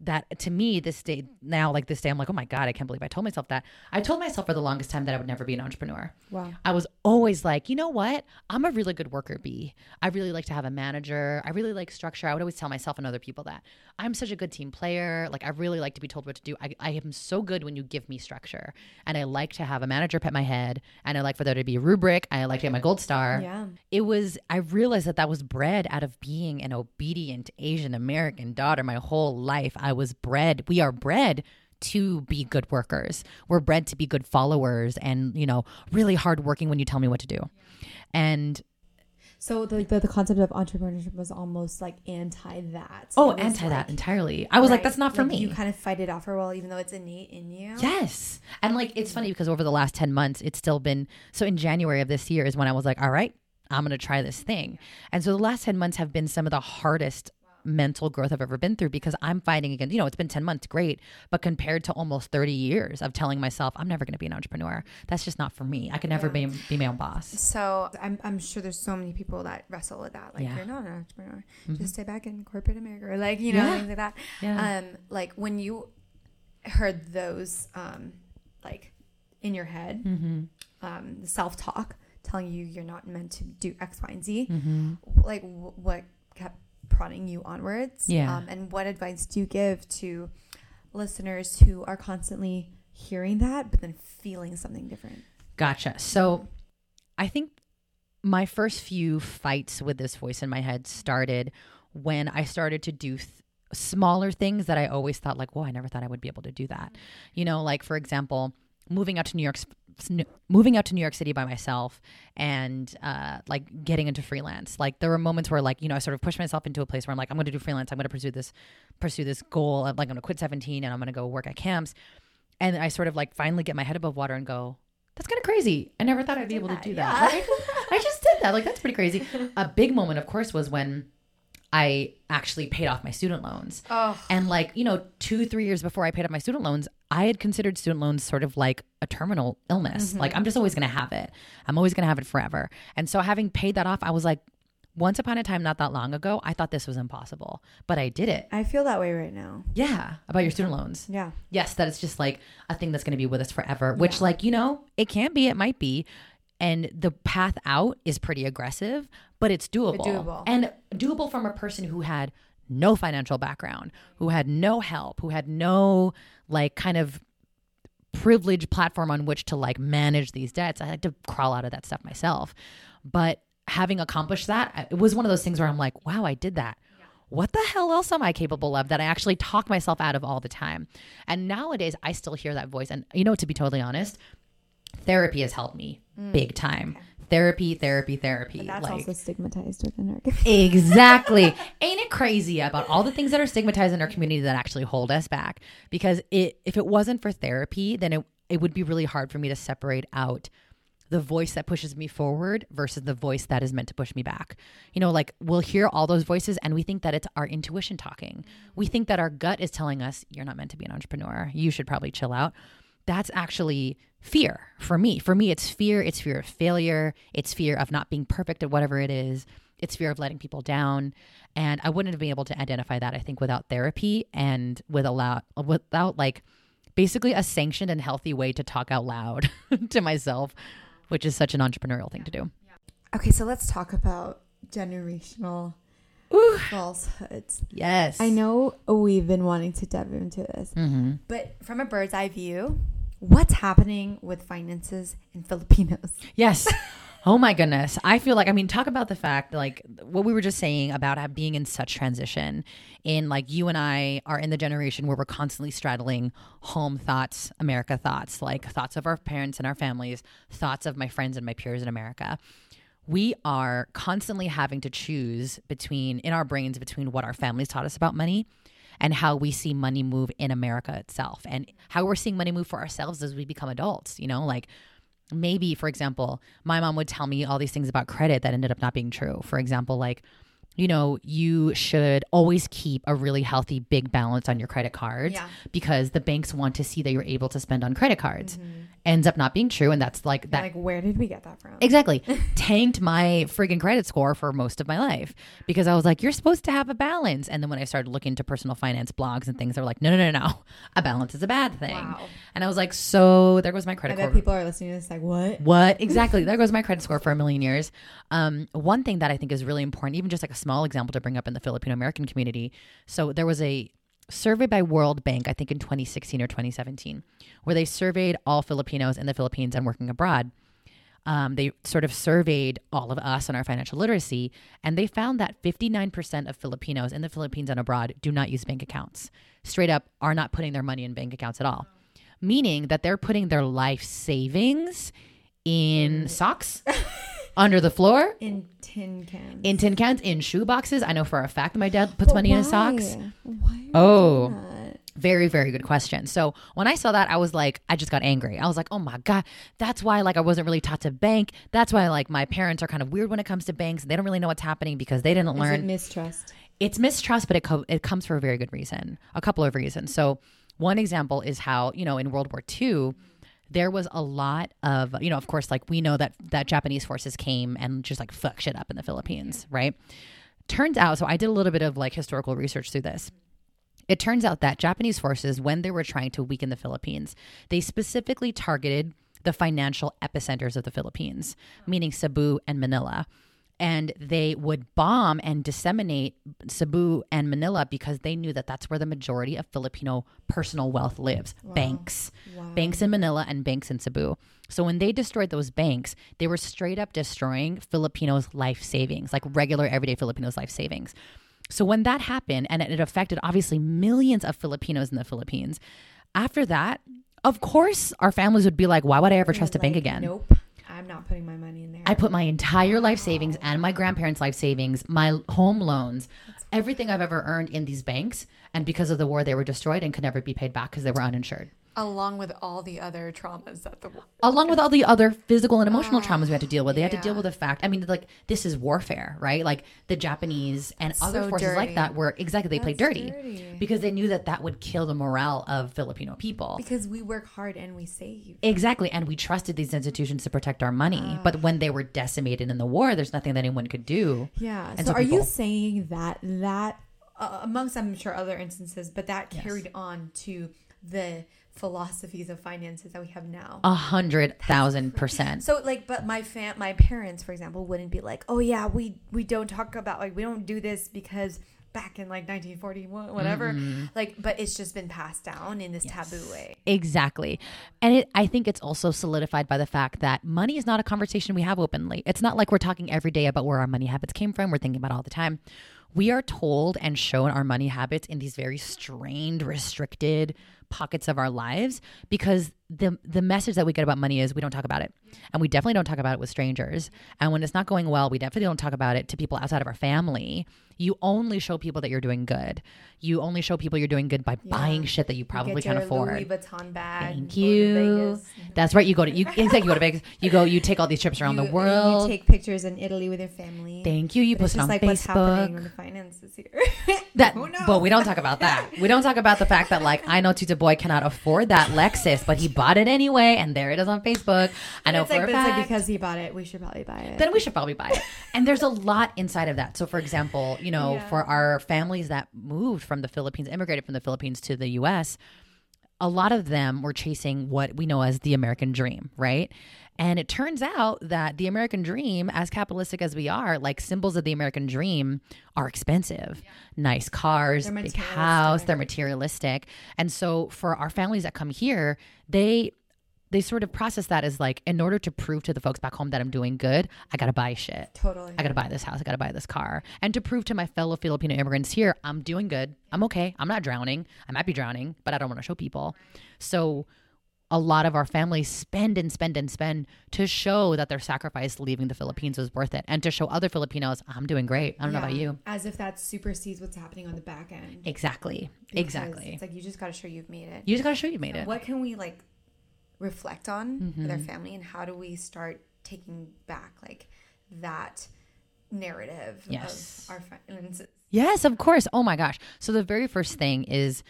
that to me this day now like this day i'm like oh my god i can't believe i told myself that i told myself for the longest time that i would never be an entrepreneur Wow. I was always like, you know what? I'm a really good worker bee. I really like to have a manager. I really like structure. I would always tell myself and other people that I'm such a good team player. Like I really like to be told what to do. I, I am so good when you give me structure. And I like to have a manager pet my head. And I like for there to be a rubric. I like to get my gold star. Yeah. It was, I realized that that was bred out of being an obedient Asian American daughter my whole life. I was bred, we are bred to be good workers. We're bred to be good followers and, you know, really hardworking when you tell me what to do. And So the, the the concept of entrepreneurship was almost like anti that. oh, anti that entirely. I was like, that's not for like me. You kind of fight it off for a while, even though it's innate in you. Yes. And like it's funny because over the last 10 months it's still been so in January of this year is when I was like, all right, I'm going to try this thing. And so the last 10 months have been some of the hardest mental growth I've ever been through because I'm fighting against, you know, it's been 10 months, great. But compared to almost 30 years of telling myself, I'm never going to be an entrepreneur, that's just not for me. I can never be, be my own boss. So I'm, I'm sure there's so many people that wrestle with that. Like Yeah. Mm-hmm. you're not an entrepreneur. Just stay back in corporate America or like, you know, Yeah. things like that. Yeah. Um, like when you heard those um like in your head, Mm-hmm. um, the self talk telling you you're not meant to do X, Y, and Z, Mm-hmm. like w- what kept prodding you onwards? Yeah. Um, and what advice do you give to listeners who are constantly hearing that but then feeling something different? Gotcha. So I think my first few fights with this voice in my head started when I started to do th- smaller things that I always thought like, "Whoa, I never thought I would be able to do that." You know, like for example, moving out to New York moving out to New York City by myself and uh, like getting into freelance. Like there were moments where like, you know, I sort of pushed myself into a place where I'm like, I'm going to do freelance. I'm going to pursue this pursue this goal. I'm like I'm going to quit 17 and I'm going to go work at camps. And I sort of like finally get my head above water and go, that's kind of crazy. I never thought I'd be able to do that. Right? I just did that. Like that's pretty crazy. A big moment, of course, was when I actually paid off my student loans. Oh. And like, you know, two, three years before I paid off my student loans, I had considered student loans sort of like a terminal illness. Mm-hmm. Like, I'm just always going to have it. I'm always going to have it forever. And so, having paid that off, I was like, once upon a time, not that long ago, I thought this was impossible, but I did it. I feel that way right now. Yeah, about your student loans. Yeah. Yes, that it's just like a thing that's going to be with us forever, which, like, you know, it can be, it might be. And the path out is pretty aggressive, but it's doable. doable. And doable from a person who had no financial background, who had no help, who had no like kind of privileged platform on which to like manage these debts. I had to crawl out of that stuff myself. But having accomplished that, it was one of those things where I'm like, wow, I did that. What the hell else am I capable of that I actually talk myself out of all the time? And nowadays, I still hear that voice. And, you know, to be totally honest, therapy has helped me Mm. big time. Therapy, therapy, therapy. That's like, also stigmatized within our community. Exactly. Ain't it crazy about all the things that are stigmatized in our community that actually hold us back? Because it, if it wasn't for therapy, then it, it would be really hard for me to separate out the voice that pushes me forward versus the voice that is meant to push me back. You know, like we'll hear all those voices and we think that it's our intuition talking. Mm. We think that our gut is telling us, you're not meant to be an entrepreneur. You should probably chill out. That's actually fear for me. For me, it's fear. It's fear of failure. It's fear of not being perfect at whatever it is. It's fear of letting people down. And I wouldn't have been able to identify that, I think, without therapy and with allow, without like basically a sanctioned and healthy way to talk out loud to myself, which is such an entrepreneurial thing to do. Okay, so let's talk about generational falsehoods. Yes. I know we've been wanting to dive into this, Mm-hmm. but from a bird's eye view, what's happening with finances in Filipinos? Yes. Oh my goodness. I feel like, I mean, talk about the fact, like what we were just saying about being in such transition. In like you and I are in the generation where we're constantly straddling home thoughts, America thoughts, like thoughts of our parents and our families, thoughts of my friends and my peers in America. We are constantly having to choose between, in our brains, between what our families taught us about money and how we see money move in America itself and how we're seeing money move for ourselves as we become adults. You know, like maybe for example my mom would tell me all these things about credit that ended up not being true for example like you know you should always keep a really healthy big balance on your credit cards Yeah. because the banks want to see that you're able to spend on credit cards mm-hmm. Ends up not being true and that's like that Like, where did we get that from? Exactly. Tanked my friggin' credit score for most of my life because I was like, you're supposed to have a balance. And then when I started looking into personal finance blogs and things, they were like, no, no, no, no. A balance is a bad thing. Wow. And I was like, so there goes my I credit bet score. people are listening to this like, what? What exactly? There goes my credit score for a million years. Um, one thing that I think is really important, even just like a small example to bring up in the Filipino American community. So there was a survey by World Bank, I think in 2016 or 2017, where they surveyed all Filipinos in the Philippines and working abroad. Um, they sort of surveyed all of us on our financial literacy, and they found that 59% of Filipinos in the Philippines and abroad do not use bank accounts. Straight up, are not putting their money in bank accounts at all, meaning that they're putting their life savings in socks, under the floor, In tin cans. in tin cans, in shoe boxes. I know for a fact that my dad puts money in his socks. Why Oh. Very, very good question. So when I saw that, I was like, I just got angry. I was like, oh my God, that's why like I wasn't really taught to bank. That's why like my parents are kind of weird when it comes to banks. They don't really know what's happening because they didn't Is learn it mistrust? it's mistrust, but it co- it comes for a very good reason. A couple of reasons. So one example is how you know in World War II there was a lot of you know of course like we know that that Japanese forces came and just like fuck shit up in the Philippines, mm-hmm. right? Turns out, so I did a little bit of like historical research through this. It turns out that Japanese forces, when they were trying to weaken the Philippines, they specifically targeted the financial epicenters of the Philippines, meaning Cebu and Manila. And they would bomb and disseminate Cebu and Manila because they knew that that's where the majority of Filipino personal wealth lives banks. Banks in Manila and banks in Cebu. So when they destroyed those banks, they were straight up destroying Filipinos' life savings, like regular everyday Filipinos' life savings. So when that happened, and it it affected obviously millions of Filipinos in the Philippines, after that, of course, our families would be like, why would I ever trust a bank again? Nope. I'm not putting my money in there. I put my entire life savings and my grandparents' life savings, my home loans, everything I've ever earned in these banks. And because of the war, they were destroyed and could never be paid back because they were uninsured. Along with all the other traumas that the Along with all the other physical and emotional traumas we had to deal with, they had to deal with the fact. I mean, like this is warfare, right? Like the Japanese and other forces like that were exactly they played dirty, dirty. because they knew that that would kill the morale of Filipino people. because we work hard and we save. Exactly. And we trusted these institutions to protect our money. But when they were decimated in the war, there's nothing that anyone could do. Yeah. And so, so are you saying that that uh, amongst I'm sure other instances, but that carried on to the philosophies of finances that we have now. A hundred thousand percent. So like, but my fam, my parents, for example, wouldn't be like, "Oh yeah, we we don't talk about like we don't do this because back in like 1941, whatever." Mm-hmm. Like, but it's just been passed down in this taboo way. Exactly. And it, I think it's also solidified by the fact that money is not a conversation we have openly. It's not like we're talking every day about where our money habits came from. We're thinking about it all the time. We are told and shown our money habits in these very strained, restricted pockets of our lives because the the message that we get about money is we don't talk about it. And we definitely don't talk about it with strangers. And when it's not going well, we definitely don't talk about it to people outside of our family. You only show people that you're doing good. You only show people you're doing good by buying shit that you probably Get can't afford. Louis Vuitton bag. Thank you. That's right. You go to you exactly you go to Vegas. You go you take all these trips around You- the world. You take pictures in Italy with your family. Thank you. You But post it on like what's happening Facebook. with the finances here. That, Who knows? but we don't talk about that. We don't talk about the fact that like I know Tita Boy cannot afford that Lexus, but he bought it anyway, and there it is on Facebook. I know it's like, it's like because he bought it, we should probably buy it. then we should probably buy it. And there's a lot inside of that. So, for example, you know, Yeah. for our families that moved from the Philippines, immigrated from the Philippines to the US, a lot of them were chasing what we know as the American dream, right? And it turns out that the American dream, as capitalistic as we are, like symbols of the American dream are expensive. Nice cars, big house, they're materialistic. And so for our families that come here, they they sort of process that as like in order to prove to the folks back home that I'm doing good, I got to buy shit. Totally. I got to buy this house. I got to buy this car. And to prove to my fellow Filipino immigrants here, I'm doing good. I'm okay. I'm not drowning. I might be drowning, but I don't want to show people. So a lot of our families spend and spend and spend to show that their sacrifice leaving the Philippines was worth it and to show other Filipinos, I'm doing great. I don't know about you. As if that supersedes what's happening on the back end. Exactly. Because Exactly. It's like you just got to show you've made it. You just got to show you've made it. What can we like reflect on with Mm-hmm. our family, and how do we start taking back like that narrative Yes. of our finances? Yes, of course. Oh my gosh. So the very first thing is,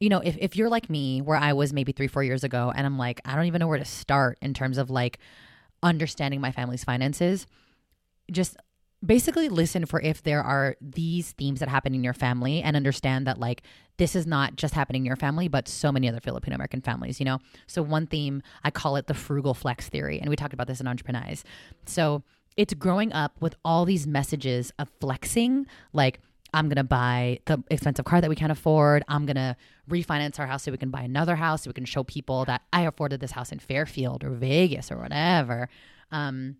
you know, if, if you're like me, where I was maybe three, four years ago, and I'm like, I don't even know where to start in terms of like understanding my family's finances, just basically listen for if there are these themes that happen in your family and understand that like this is not just happening in your family but so many other filipino american families you know? So one theme i call it the frugal flex theory and we talked about this in entrepreneurs. So it's growing up with all these messages of flexing like i'm to buy the expensive car that we can't afford. I'm to refinance our house so we can buy another house so we can show people that i afforded this house in fairfield or vegas or whatever. Um,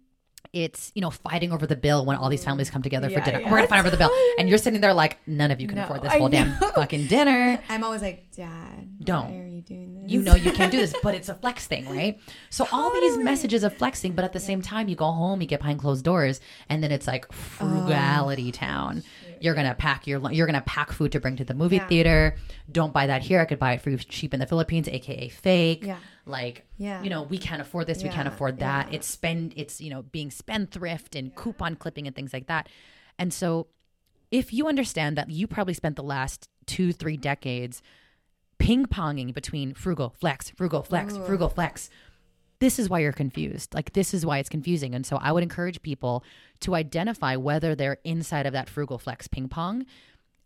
it's you know fighting over the bill when all these mm. families come together for dinner. yeah. We're gonna fight over the bill, and you're sitting there like none of you can No, afford this whole damn fucking dinner. I'm always like, Dad, Don't. Why are you doing this? You know you can't do this, but it's a flex thing, right? So all these messages of flexing, but at the same time, you go home, you get behind closed doors, and then it's like oh. frugality town. You're gonna pack your you're gonna pack food to bring to the movie Yeah. theater. Don't buy that here. I could buy it for you cheap in the Philippines, aka fake. Yeah. Like Yeah. you know, we can't afford this, we can't afford that. yeah. It's spend it's you know being spendthrift and coupon clipping and things like that. And so if you understand that you probably spent the last two, three decades ping ponging between frugal, flex, frugal, flex, frugal, flex, this is why you're confused. Like, this is why it's confusing. And so I would encourage people to identify whether they're inside of that frugal flex ping pong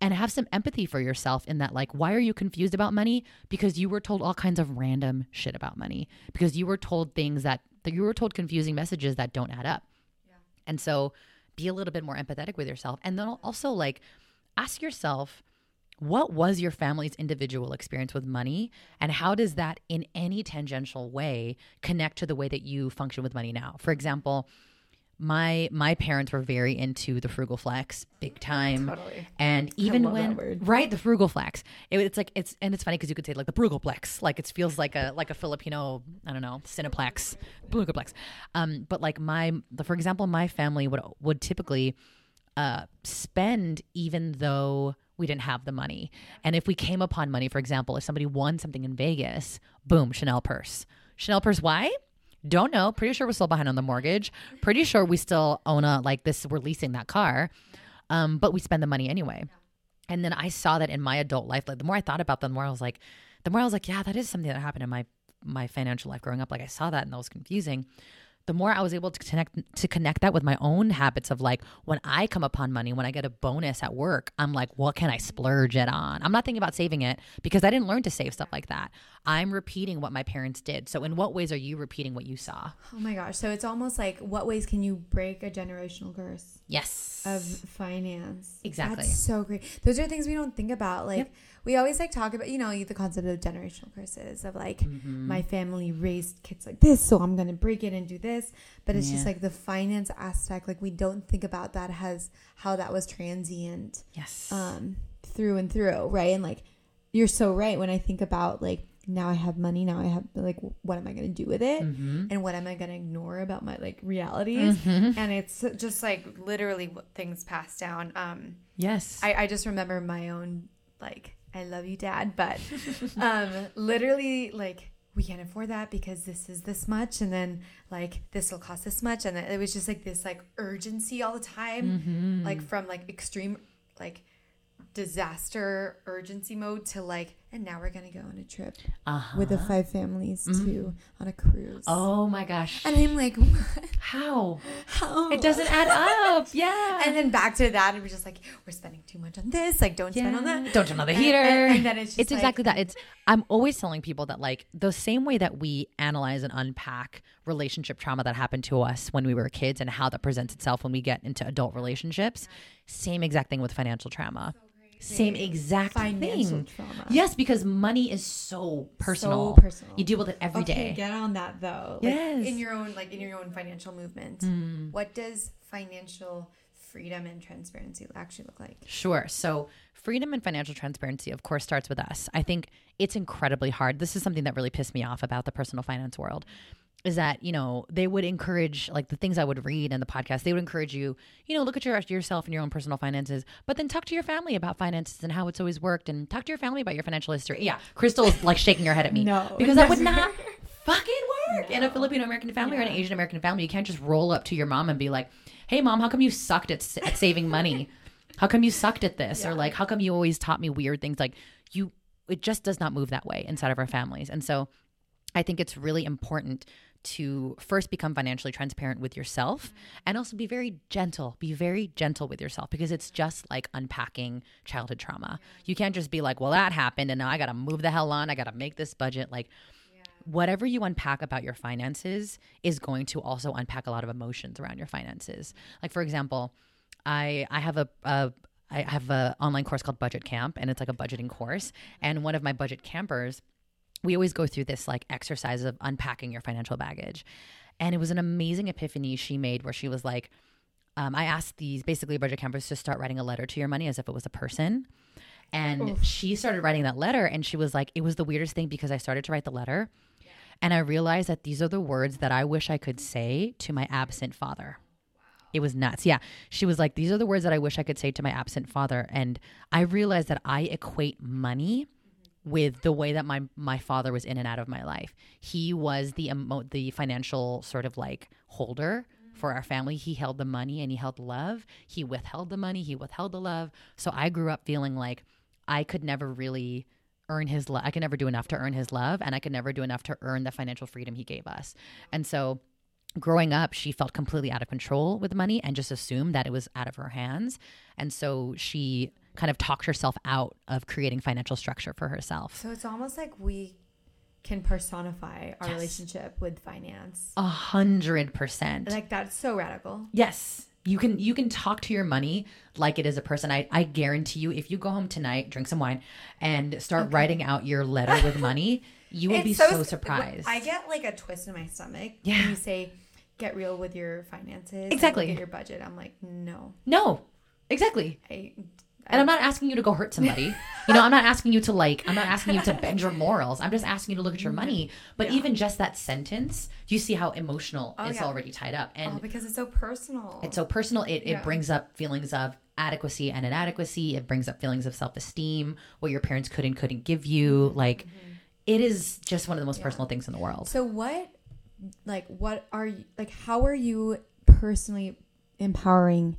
and have some empathy for yourself in that, like, why are you confused about money? Because you were told all kinds of random shit about money, because you were told things that, that you were told confusing messages that don't add up. And so be a little bit more empathetic with yourself. And then also, like, ask yourself, what was your family's individual experience with money? And how does that, in any tangential way, connect to the way that you function with money now? For example, my my parents were very into the frugal flex big time Totally. and even when right the frugal flex it, it's like it's and it's funny because you could say like the frugalplex like it feels like a like a filipino i don't know cineplex frugalplex um but like my the, for example my family would would typically uh spend even though we didn't have the money and if we came upon money for example if somebody won something in vegas boom chanel purse chanel purse why don't know. Pretty sure we're still behind on the mortgage. Pretty sure we still own a like this. We're leasing that car, um, but we spend the money anyway. And then I saw that in my adult life. Like the more I thought about that, the more I was like, the more I was like, yeah, that is something that happened in my my financial life growing up. Like I saw that and that was confusing. The more I was able to connect to connect that with my own habits of like when I come upon money, when I get a bonus at work, I'm like, what can I splurge it on? I'm not thinking about saving it because I didn't learn to save stuff like that. I'm repeating what my parents did. So in what ways are you repeating what you saw? Oh my gosh. So it's almost like what ways can you break a generational curse Yes. of finance? Exactly. That's so great. Those are things we don't think about. Like we always like talk about, you know, the concept of generational curses of like Mm-hmm. my family raised kids like this, so I'm gonna break it and do this. But it's just like the finance aspect, like we don't think about that has how that was transient yes. um through and through, right? And like you're so right when I think about like now I have money, now I have like what am I going to do with it? Mm-hmm. And what am I going to ignore about my like realities? And it's just like literally things passed down. Um yes. I I just remember my own like I love you dad, but um literally like we can't afford that because this is this much and then like this will cost this much and it was just like this like urgency all the time like from like extreme like disaster urgency mode to like and now we're gonna go on a trip uh-huh. with the five families too on a cruise Oh my gosh. and i'm like what? How? how It doesn't add up. Yeah. and then back to that and we're just like we're spending too much on this like don't spend on that Don't turn on the heater. and- and then it's just it's like- exactly that. It's I'm always telling people that like the same way that we analyze and unpack relationship trauma that happened to us when we were kids and how that presents itself when we get into adult relationships, same exact thing with financial trauma. Same exact thing. trauma. Yes, because money is so personal. So personal. You deal with it every day. okay, get on that though. Like, Yes. Mm. in your own like in your own financial movement. What does financial freedom and transparency actually look like? Sure. So, freedom and financial transparency, of course, starts with us. I think it's incredibly hard. This is something that really pissed me off about the personal finance world. Is that you know they would encourage like the things I would read in the podcast. They would encourage you, you know, look at your yourself and your own personal finances, but then talk to your family about finances and how it's always worked, and talk to your family about your financial history. Yeah, Crystal's like shaking her head at me, No. because that would not fucking work in a Filipino American family or an Asian American family. You can't just roll up to your mom and be like, "Hey, mom, how come you sucked at, s- at saving money? How come you sucked at this? Or like, how come you always taught me weird things? Like, you, it just does not move that way inside of our families. And so, I think it's really important to first become financially transparent with yourself mm-hmm. and also be very gentle. Be very gentle with yourself because it's just like unpacking childhood trauma. You can't just be like, well, that happened and now I got to move the hell on. I got to make this budget. Like, whatever you unpack about your finances is going to also unpack a lot of emotions around your finances. Mm-hmm. Like, for example, I, I have a, a I have a online course called Budget Camp, and it's like a budgeting course. Mm-hmm. And one of my budget campers, we always go through this like exercise of unpacking your financial baggage. And it was an amazing epiphany she made where she was like, um, I asked these basically budget campers to start writing a letter to your money as if it was a person. And she started writing that letter, and she was like, it was the weirdest thing because I started to write the letter, and I realized that these are the words that I wish I could say to my absent father. It was nuts. Yeah. She was like, These are the words that I wish I could say to my absent father. And I realized that I equate money with the way that my my father was in and out of my life. He was the emo- the financial sort of like holder for our family. He held the money and he held love. He withheld the money, he withheld the love. So I grew up feeling like I could never really earn his love. I could never do enough to earn his love and I could never do enough to earn the financial freedom he gave us. And so growing up, she felt completely out of control with money and just assumed that it was out of her hands. And so she kind of talked herself out of creating financial structure for herself. So it's almost like we can personify our relationship with finance. A hundred percent. Like that's so radical. Yes. You can you can talk to your money like it is a person. I, I guarantee you if you go home tonight, drink some wine, and start writing out your letter with money, you will be so, surprised. I get like a twist in my stomach Yeah. when you say get real with your finances. Exactly. at your budget. I'm like, no. no. Exactly. I And I'm not asking you to go hurt somebody. You know, I'm not asking you to like, I'm not asking you to bend your morals. I'm just asking you to look at your money. But even just that sentence, do you see how emotional it's yeah. already tied up? And oh, because it's so personal. it's so personal. It, Yeah. it brings up feelings of adequacy and inadequacy. It brings up feelings of self esteem, what your parents could and couldn't give you. Mm-hmm. Like, it is just one of the most personal things in the world. So what like what are you like how are you personally empowering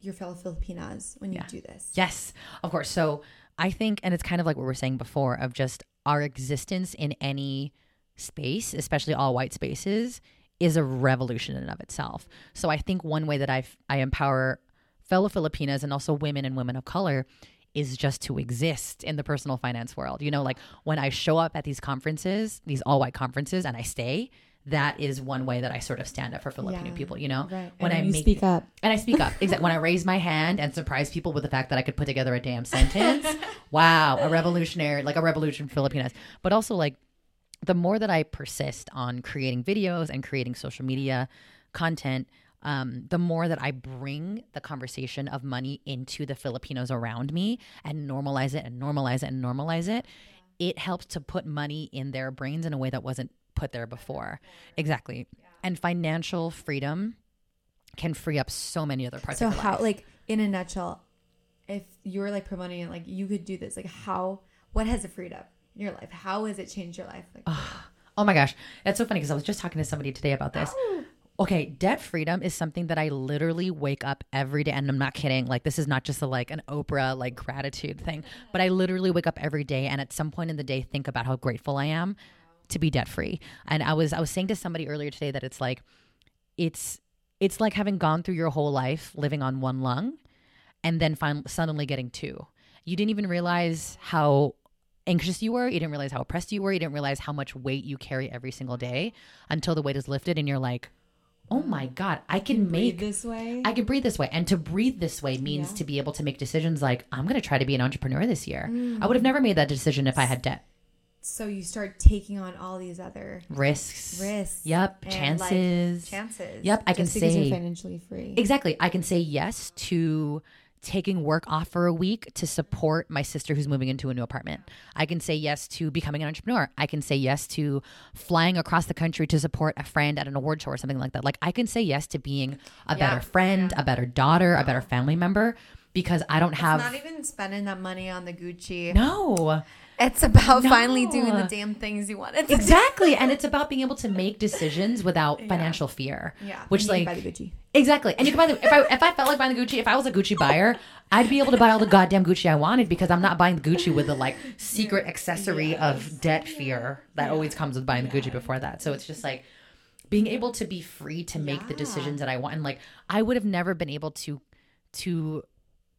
your fellow Filipinas when you Yeah. do this? Yes, of course. So I think, and it's kind of like what we were saying before of just our existence in any space, especially all white spaces, is a revolution in and of itself. So I think one way that I I empower fellow Filipinas and also women and women of color is just to exist in the personal finance world. You know, like when I show up at these conferences, these all white conferences, and I stay, that is one way that I sort of stand up for Filipino Yeah. people. You know, Right. when And I make speak up. and I speak up. Exactly. When I raise my hand and surprise people with the fact that I could put together a damn sentence. wow, a revolutionary, like a revolution Filipinas. But also like the more that I persist on creating videos and creating social media content, um, the more that I bring the conversation of money into the Filipinos around me and normalize it and normalize it and normalize it, it helps to put money in their brains in a way that wasn't put there before. Exactly. And financial freedom can free up so many other parts So how life. like in a nutshell, if you're like promoting it, like you could do this, like how what has it freed up in your life? How has it changed your life? Like Oh my gosh, that's so funny because I was just talking to somebody today about this. Okay, debt freedom is something that I literally wake up every day, and I'm not kidding. Like this is not just a like an Oprah like gratitude thing, but I literally wake up every day, and at some point in the day, think about how grateful I am to be debt free. And I was I was saying to somebody earlier today that it's like it's it's like having gone through your whole life living on one lung, and then fin- suddenly getting two. You didn't even realize how anxious you were. You didn't realize how oppressed you were. You didn't realize how much weight you carry every single day until the weight is lifted and you're like, oh my God, I can make this way. I can breathe this way. And to breathe this way means to be able to make decisions like, I'm going to try to be an entrepreneur this year. Mm. I would have never made that decision if I had debt. So you start taking on all these other Risks. risks. Yep. Chances. chances. Yep. I can say financially free. Exactly. I can say yes to taking work off for a week to support my sister who's moving into a new apartment. I can say yes to becoming an entrepreneur. I can say yes to flying across the country to support a friend at an award show or something like that. Like I can say yes to being a better friend, a better daughter, a better uh-huh. family member because I don't have Not even spending that money on the Gucci. no. It's about finally doing the damn things you wanted. Exactly. and it's about being able to make decisions without financial fear. Yeah. Which And like buy the Gucci. Exactly. And you can buy the if I if I felt like buying the Gucci, if I was a Gucci buyer, I'd be able to buy all the goddamn Gucci I wanted because I'm not buying the Gucci with the like secret accessory of debt fear that always comes with buying the Gucci before that. So it's just like being able to be free to make the decisions that I want. And like I would have never been able to to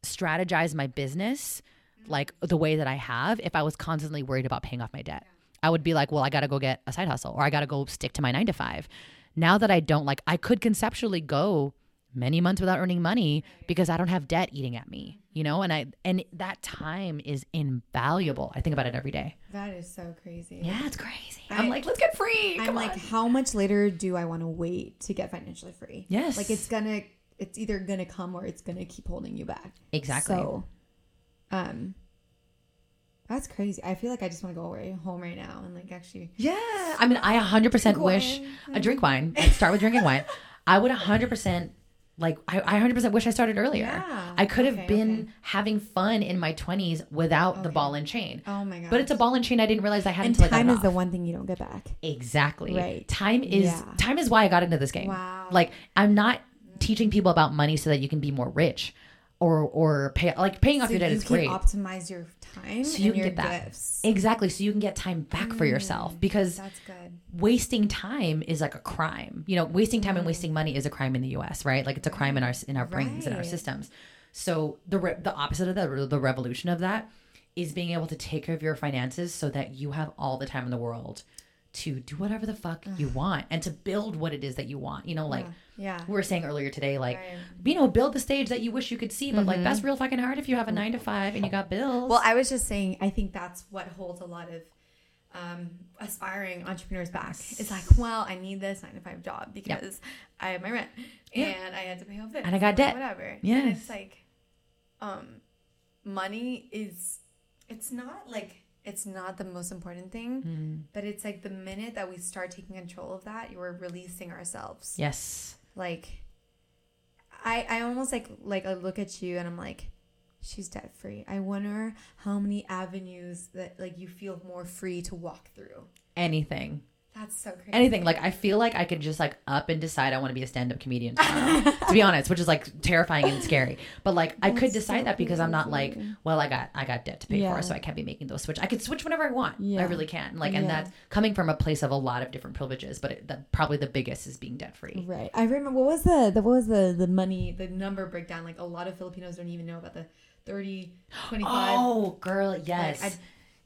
strategize my business like the way that I have if I was constantly worried about paying off my debt. I would be like, well, I got to go get a side hustle or I got to go stick to my 9 to 5. Now that I don't like I could conceptually go many months without earning money because I don't have debt eating at me, you know? And I and that time is invaluable. I think about it every day. That is so crazy. Yeah, it's crazy. I'm like, let's get free. I'm Come like, on. how much later do I want to wait to get financially free? Yes. Like it's gonna, it's either gonna come or it's gonna keep holding you back. Exactly. So, um, that's crazy. I feel like I just want to go away home right now and like actually. Yeah. I mean, I 100% wish I drink wine. Let's start with drinking wine. I would 100% like I, I 100% wish I started earlier. Yeah. I could have Okay, been okay. having fun in my 20s without the ball and chain. Oh my god. But it's a ball and chain I didn't realize I had and until time is the one thing you don't get back. Exactly. Right. Time is Yeah. time is why I got into this game. Wow. Like I'm not teaching people about money so that you can be more rich or or pay like paying off your debt you is can great. optimize your time so and you can your get that. gifts. Exactly. So you can get time back for mm, yourself because That's good. wasting time is like a crime. You know, wasting time and wasting money is a crime in the U.S. Right? Like it's a crime in our in our brains and our systems. So the re- the opposite of that, the revolution of that, is being able to take care of your finances so that you have all the time in the world to do whatever the fuck you want and to build what it is that you want. You know, like Yeah. we were saying earlier today, like Right. you know, build the stage that you wish you could see, but like that's real fucking hard if you have a nine to five and you got bills. Well, I was just saying, I think that's what holds a lot of um, aspiring entrepreneurs back. It's like, well, I need this nine to five job because I have my rent and I had to pay off this And I got debt. whatever. And Yes. it's like, um, money is, it's not like it's not the most important thing, Mm. but it's like the minute that we start taking control of that, you're releasing ourselves. yes. Like, I I almost like like I look at you and I'm like, she's debt free. I wonder how many avenues that like you feel more free to walk through. Anything. That's so crazy. anything. Like I feel like I could just like up and decide I want to be a stand up comedian tomorrow. to be honest, which is like terrifying and scary. But like I could decide that because I'm not like, well, I got I got debt to pay Yeah. for, so I can't be making those switch. I could switch whenever I want. Yeah. I really can. Like, and Yeah. that's coming from a place of a lot of different privileges. But it, the, probably the biggest is being debt free. Right. I remember what was the, the what was the the money the number breakdown? Like a lot of Filipinos don't even know about the 30, 25. Oh, girl, yes. I-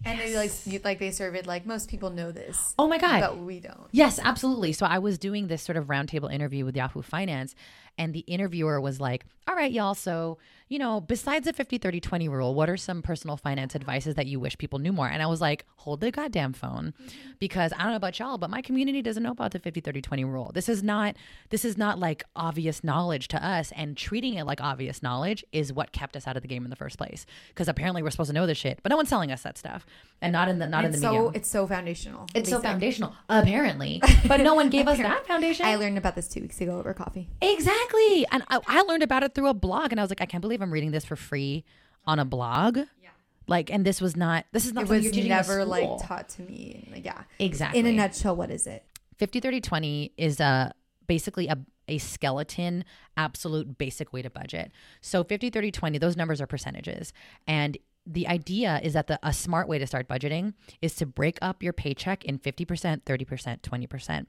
and they like you- like they surveyed like most people know this, oh my god. but we don't. Yes, absolutely. So I was doing this sort of roundtable interview with Yahoo Finance, and the interviewer was like, All right, y'all. So, you know, besides the 50 30 20 rule, what are some personal finance advices that you wish people knew more? And I was like, Hold the goddamn phone. Mm-hmm. Because I don't know about y'all, but my community doesn't know about the 50 30 20 rule. This is not this is not like obvious knowledge to us. And treating it like obvious knowledge is what kept us out of the game in the first place. Because apparently we're supposed to know this shit, but no one's telling us that stuff. And not in the not It's in the so medium. it's so foundational. It's so foundational, apparently. But no one gave us that foundation. I learned about this two weeks ago over coffee. exactly. And I, I learned about it through a blog, and I was like, I can't believe I'm reading this for free on a blog. Yeah. Like, and this was not. This is not It was you're teaching in never like taught to me. Like, yeah, Exactly. In a nutshell, what is it? 50 30 20 is a basically a a skeleton absolute basic way to budget. So 50 30 20 those numbers are percentages. And the idea is that the a smart way to start budgeting is to break up your paycheck in 50%, 30%, 20%.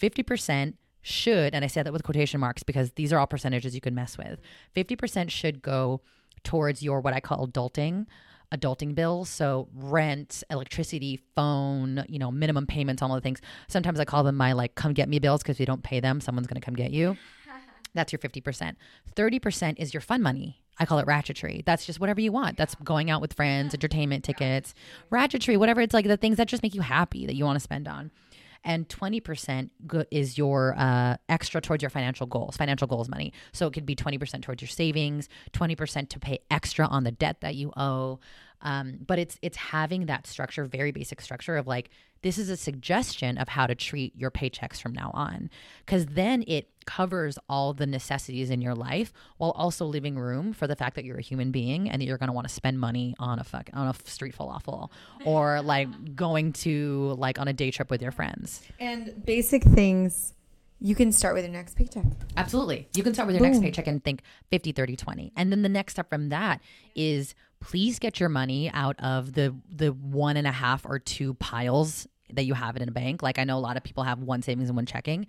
50% should, and I say that with quotation marks because these are all percentages you can mess with. 50% should go towards your what I call adulting, adulting bills. So rent, electricity, phone, you know, minimum payments, all the things. Sometimes I call them my like come get me bills because if you don't pay them, someone's gonna come get you. That's your 50%. 30% is your fun money. I call it ratchetry. That's just whatever you want. That's going out with friends, entertainment tickets, ratchetry, whatever. It's like the things that just make you happy that you want to spend on. And 20% go- is your uh, extra towards your financial goals, financial goals money. So it could be 20% towards your savings, 20% to pay extra on the debt that you owe. Um, but it's it's having that structure, very basic structure of like this is a suggestion of how to treat your paychecks from now on, because then it covers all the necessities in your life while also leaving room for the fact that you're a human being and that you're going to want to spend money on a fuck on a street falafel or like going to like on a day trip with your friends. And basic things you can start with your next paycheck. Absolutely. You can start with your next paycheck and think 50, 30, 20. And then the next step from that is please get your money out of the the one and a half or two piles that you have it in a bank. Like I know a lot of people have one savings and one checking.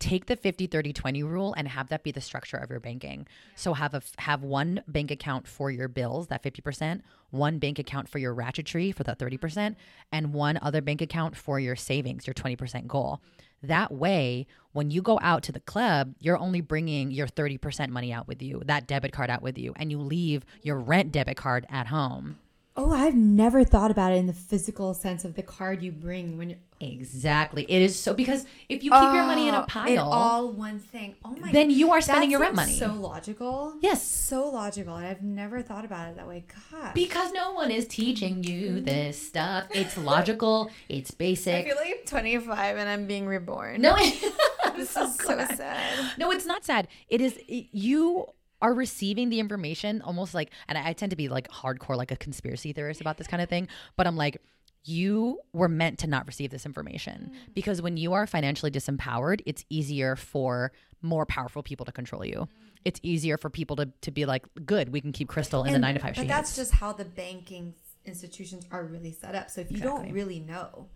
Take the 50 30 20 rule and have that be the structure of your banking. So have a have one bank account for your bills, that 50%, one bank account for your ratchetry for that 30%, and one other bank account for your savings, your 20% goal. That way, when you go out to the club, you're only bringing your 30% money out with you, that debit card out with you, and you leave your rent debit card at home. Oh, I've never thought about it in the physical sense of the card you bring when you're Exactly. It is so because if you keep your money in a Oh, pile, it all one thing. Oh my! God. Then you are spending your rent money. So logical. Yes. so logical. And I've never thought about it that way. God, because no one is teaching you this stuff. It's logical, it's basic. I basic. feel like I'm 25 and I'm being reborn. No, this is so sad. no, it's not sad. It is it- you are receiving the information almost like, and I, tend to be like hardcore, like a conspiracy theorist about this kind of thing. But I'm like, you were meant to not receive this information because when you are financially disempowered, it's easier for more powerful people to control you. It's easier for people to, to be like, good, we can keep Crystal in the And- nine to five. But that's hates." just how the banking institutions are really set up. So if you Exactly. don't really know,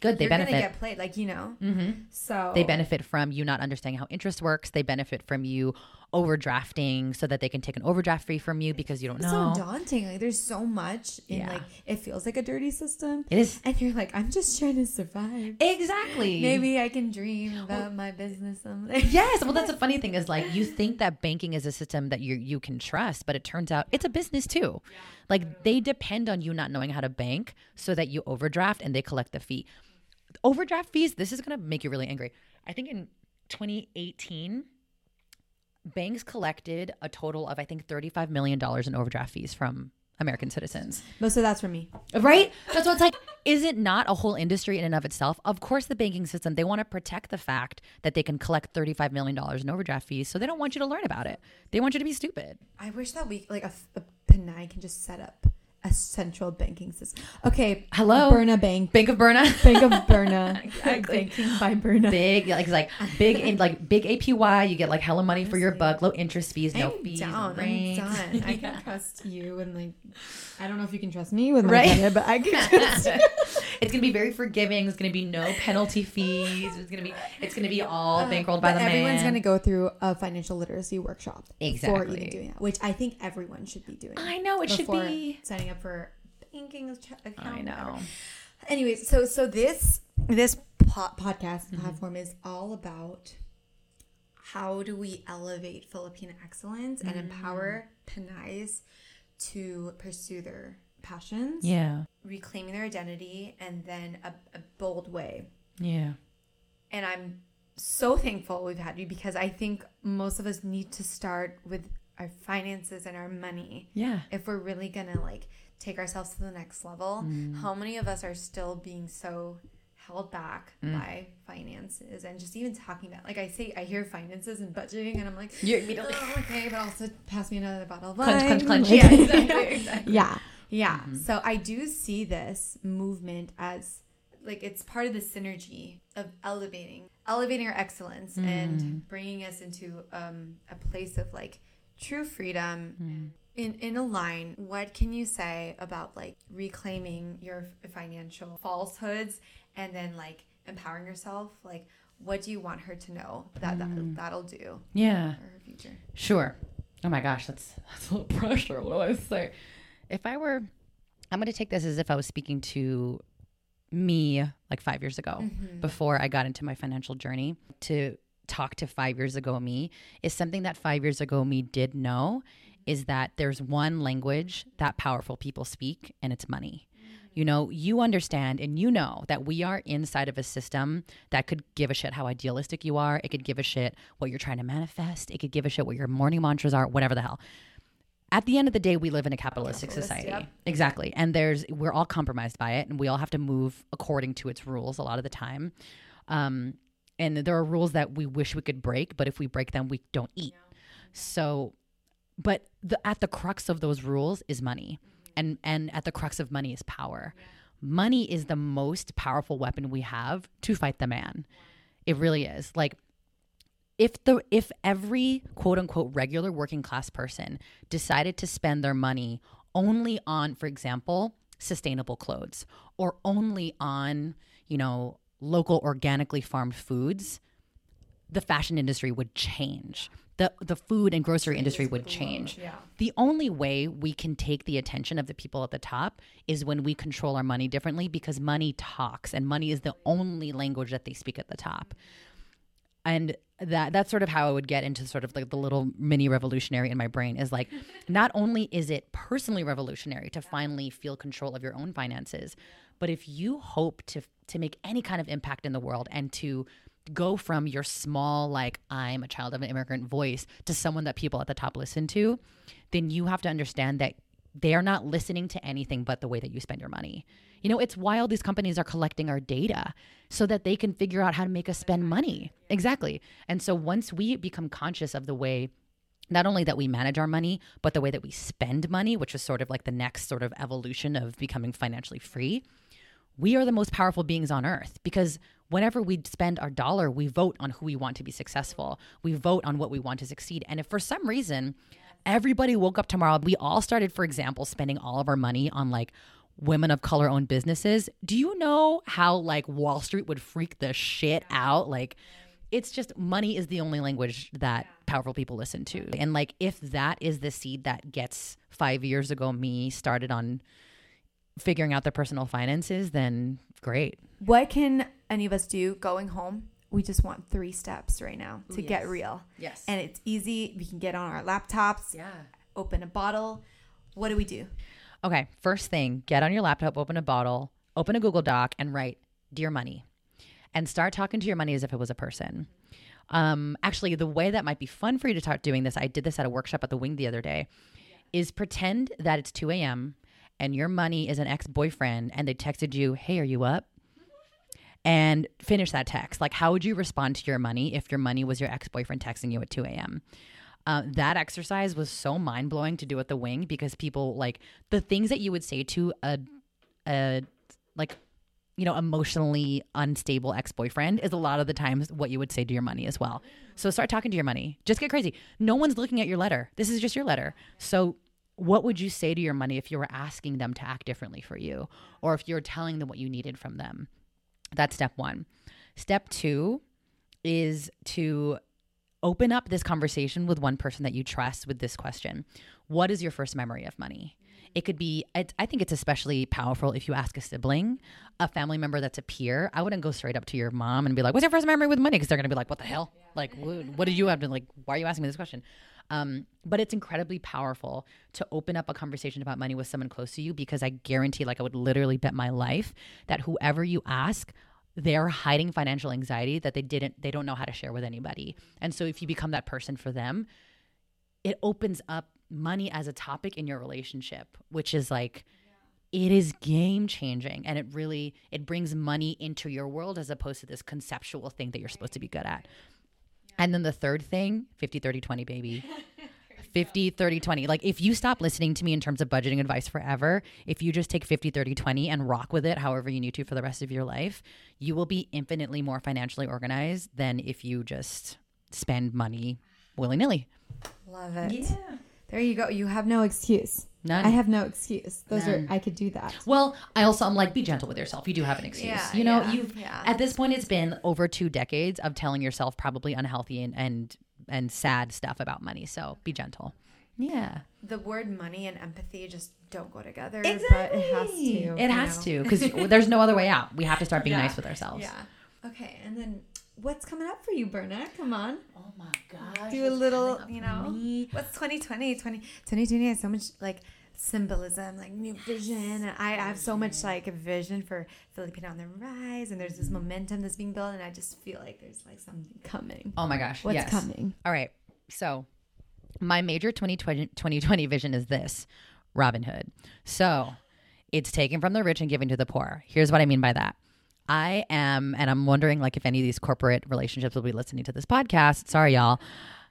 good. They benefit. get played. Like you know. Mm-hmm. So They benefit from you not understanding how interest works. They benefit from you overdrafting so that they can take an overdraft fee from you because you don't know. It's know. so daunting. Like there's so much in Yeah. like it feels like a dirty system. It is And you're like, I'm just trying to survive. exactly Maybe I can dream about my business someday. Yes, well, that's the funny thing is like you think that banking is a system that you you can trust, but it turns out it's a business too. Yeah. Like they depend on you not knowing how to bank so that you overdraft and they collect the fee. Overdraft fees. This is gonna make you really angry. I think in 2018, banks collected a total of I think 35 million dollars in overdraft fees from American citizens. Most of that's for me. Right? That's what it's like. Is it not a whole industry in and of itself? Of course, the banking system, they want to protect the fact that they can collect $35 million in overdraft fees. So they don't want you to learn about it. They want you to be stupid. I wish that we like a, a Pinay can just set up a central banking system. Okay, Hello? Berna Bank, Bank of Berna, Bank of Berna, Exactly. banking by Berna. big like like big in like big APY. You get like hella money for your buck, low interest fees, no I'm fees, down. I'm done. I can trust you and like, I don't know if you can trust me with my Right. but I can trust you. it's gonna be very forgiving. There's gonna be no penalty fees. It's gonna be it's gonna be all uh, bankrolled by But the everyone's man. going to go through a financial literacy workshop before even doing that, which I think everyone should be doing. I know it should be. signing up for banking account. I know. whatever. Anyways, so so this this po- podcast Mm-hmm. platform is all about how do we elevate Filipino excellence and empower. Pinays to pursue their passions, Yeah, reclaiming their identity, and then a, a bold way. yeah, And I'm so thankful we've had you because I think most of us need to start with our finances and our money yeah. if we're really gonna like take ourselves to the next level Mm. how many of us are still being so held back Mm. by finances and just even talking about like i say i hear finances and budgeting and i'm like You immediately- oh, okay but also pass me another bottle of wine clench, clench. Like- Yeah, exactly, exactly. yeah yeah Mm-hmm. so i do see this movement as like it's part of the synergy of elevating elevating our excellence Mm. and bringing us into um, a place of like true freedom Mm. In in a line what can you say about like reclaiming your financial falsehoods and then like empowering yourself like what do you want her to know that, that mm. that'll do Yeah. for her future Sure. Oh my gosh, that's that's a little pressure. What do I say? If I were, I'm going to take this as if I was speaking to me like five years ago, mm-hmm. before I got into my financial journey. To talk to five years ago me is something that five years ago me did know is that there's one language that powerful people speak, and it's money. You know, you understand and you know that we are inside of a system that could give a shit how idealistic you are. It could give a shit what you're trying to manifest. It could give a shit what your morning mantras are, whatever the hell. At the end of the day, we live in a capitalistic society. Exactly. And there's we're all compromised by it and we all have to move according to its rules a lot of the time. Um, and there are rules that we wish we could break, but if we break them, we don't eat. So but the, at the crux of those rules is money. And and at the crux of money is power. Money is the most powerful weapon we have to fight the man. It really is. Like if the if every quote unquote regular working class person decided to spend their money only on for example sustainable clothes or only on you know local organically farmed foods the fashion industry would change. The the food and grocery industry would change. Yeah. The only way we can take the attention of the people at the top is when we control our money differently because money talks and money is the only language that they speak at the top. And that that's sort of how I would get into sort of like the little mini revolutionary in my brain is like not only is it personally revolutionary to finally feel control of your own finances, but if you hope to to make any kind of impact in the world and to go from your small like I'm a child of an immigrant voice to someone that people at the top listen to, then you have to understand that they are not listening to anything but the way that you spend your money. You know, it's wild these companies are collecting our data so that they can figure out how to make us spend money. Exactly. And so once we become conscious of the way not only that we manage our money, but the way that we spend money, which is sort of like the next sort of evolution of becoming financially free, we are the most powerful beings on earth because whenever we spend our dollar, we vote on who we want to be successful. We vote on what we want to succeed. And if for some reason everybody woke up tomorrow, we all started, for example, spending all of our money on like women of color owned businesses, do you know how like Wall Street would freak the shit out? Like, it's just money is the only language that powerful people listen to. And like, if that is the seed that gets five years ago me started on figuring out their personal finances, then great. What can any of us do going home? We just want three steps right now to get yes. real. Yes. And it's easy. We can get on our laptops, yeah. open a bottle. What do we do? Okay, first thing, get on your laptop, open a bottle, open a Google Doc, and write "Dear Money," and start talking to your money as if it was a person. Um, actually, the way that might be fun for you to start doing this, I did this at a workshop at the Wing the other day, is pretend that it's 2 a.m. and your money is an ex boyfriend, and they texted you, "Hey, are you up?" And finish that text. Like, how would you respond to your money if your money was your ex boyfriend texting you at 2 a.m.? Uh, that exercise was so mind blowing to do at the wing because people like the things that you would say to a, a like you know, emotionally unstable ex boyfriend is a lot of the times what you would say to your money as well. So start talking to your money. Just get crazy. No one's looking at your letter. This is just your letter. So what would you say to your money if you were asking them to act differently for you or if you're telling them what you needed from them? That's step one. Step two is to open up this conversation with one person that you trust with this question What is your first memory of money? It could be, I think it's especially powerful if you ask a sibling, a family member that's a peer. I wouldn't go straight up to your mom and be like, What's your first memory with money? Because they're going to be like, What the hell? Like, what, what did you have to, like, why are you asking me this question? Um, but it's incredibly powerful to open up a conversation about money with someone close to you because I guarantee, like, I would literally bet my life that whoever you ask, they're hiding financial anxiety that they didn't, they don't know how to share with anybody. And so if you become that person for them, it opens up money as a topic in your relationship, which is like, it is game changing and it really it brings money into your world as opposed to this conceptual thing that you're supposed to be good at and then the third thing 50 30 20 baby 50 30 20 like if you stop listening to me in terms of budgeting advice forever if you just take 50 30 20 and rock with it however you need to for the rest of your life you will be infinitely more financially organized than if you just spend money willy-nilly Love it. yeah There you go. You have no excuse. None. I have no excuse. Those None. are I could do that. Well, I also I'm like be gentle with yourself. You do have an excuse. Yeah, you know, yeah, you've yeah. at this point it's been over two decades of telling yourself probably unhealthy and and and sad stuff about money. So be gentle. Yeah. The word money and empathy just don't go together. But it has to. It has know. to because there's no other way out. We have to start being nice with ourselves. Yeah. Okay, and then what's coming up for you, Berna? Come on. Oh my gosh. Do a little, You know, what's 2020? 20, 2020 has so much like symbolism, like new vision. And I, I have so much like a vision for Filipina on the Rise, and there's this mm-hmm. momentum that's being built, and I just feel like there's like something coming. Oh my gosh. What's yes. coming? All right. So, my major 2020, 2020 vision is this Robin Hood. So, it's taken from the rich and given to the poor. Here's what I mean by that. I am, and I'm wondering like if any of these corporate relationships will be listening to this podcast. Sorry, y'all.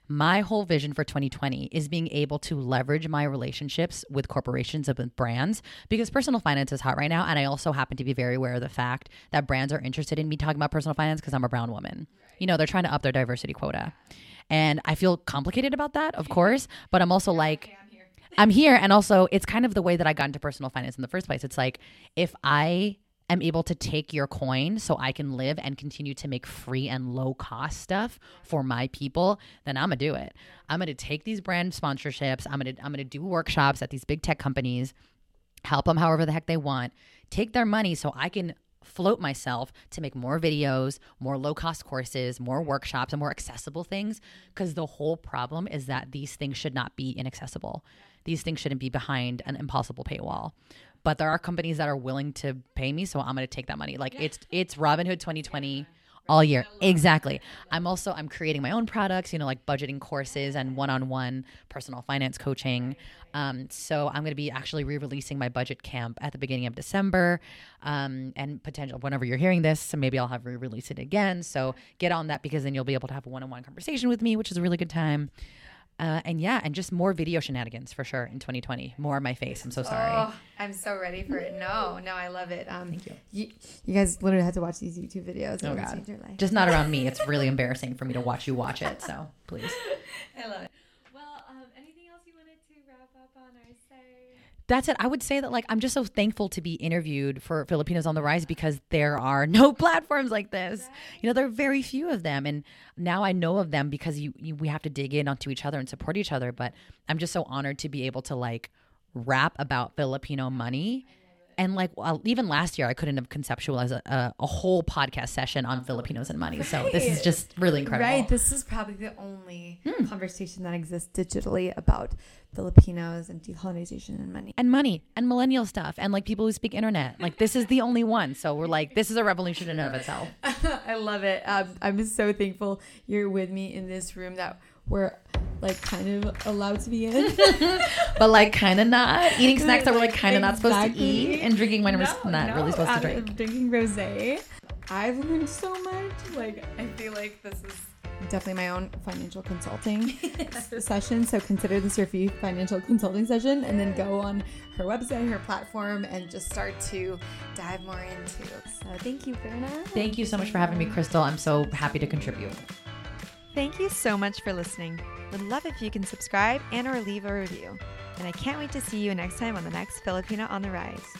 My whole vision for 2020 is being able to leverage my relationships with corporations and with brands because personal finance is hot right now. And I also happen to be very aware of the fact that brands are interested in me talking about personal finance because I'm a brown woman. You know, they're trying to up their diversity quota. And I feel complicated about that, of course, but I'm also like, I'm here. And also, it's kind of the way that I got into personal finance in the first place. It's like, if I am able to take your coin so I can live and continue to make free and low cost stuff for my people, then I'm gonna do it. I'm gonna take these brand sponsorships. I'm gonna I'm gonna do workshops at these big tech companies, help them however the heck they want, take their money so I can float myself to make more videos, more low cost courses, more workshops, and more accessible things. Because the whole problem is that these things should not be inaccessible. These things shouldn't be behind an impossible paywall. But there are companies that are willing to pay me, so I'm going to take that money. Like it's it's Robinhood 2020 all year. Exactly. I'm also I'm creating my own products, you know, like budgeting courses and one-on-one personal finance coaching. Um, so I'm going to be actually re-releasing my budget camp at the beginning of December, um, and potential whenever you're hearing this, so maybe I'll have re-release it again. So get on that because then you'll be able to have a one-on-one conversation with me, which is a really good time. Uh, and yeah, and just more video shenanigans for sure in 2020. More of my face. I'm so sorry. Oh, I'm so ready for it. No, no, I love it. Um, Thank you. You, you guys literally have to watch these YouTube videos. Oh God. Just not around me. It's really embarrassing for me to watch you watch it. So please. I love it. Well, um, anything else you wanted to wrap up on or say? That's it. I would say that like I'm just so thankful to be interviewed for Filipinos on the Rise because there are no platforms like this. You know, there are very few of them, and now I know of them because you, you we have to dig in onto each other and support each other. But I'm just so honored to be able to like rap about Filipino money. And like well, even last year, I couldn't have conceptualized a, a, a whole podcast session on Filipinos and money. So this is just really incredible. Right. This is probably the only Hmm. conversation that exists digitally about Filipinos and decolonization and money. and money and millennial stuff and like people who speak internet. Like this is the only one. So we're like, this is a revolution in and of itself. I love it. Um, I'm so thankful you're with me in this room that we're like kind of allowed to be in. But like kind of not eating snacks that we're like kind of not supposed to eat and drinking wine we're not no, really supposed to I'm drink. drinking rosé. I've learned so much. Like I feel like this is definitely my own financial consulting session. So consider this your free financial consulting session, and then go on her website, her platform, and just start to dive more into. So thank you, Berna. Thank you so much for having me, Crystal. I'm so happy to contribute. Thank you so much for listening. Would love if you can subscribe and or leave a review. And I can't wait to see you next time on the next Filipina on the Rise.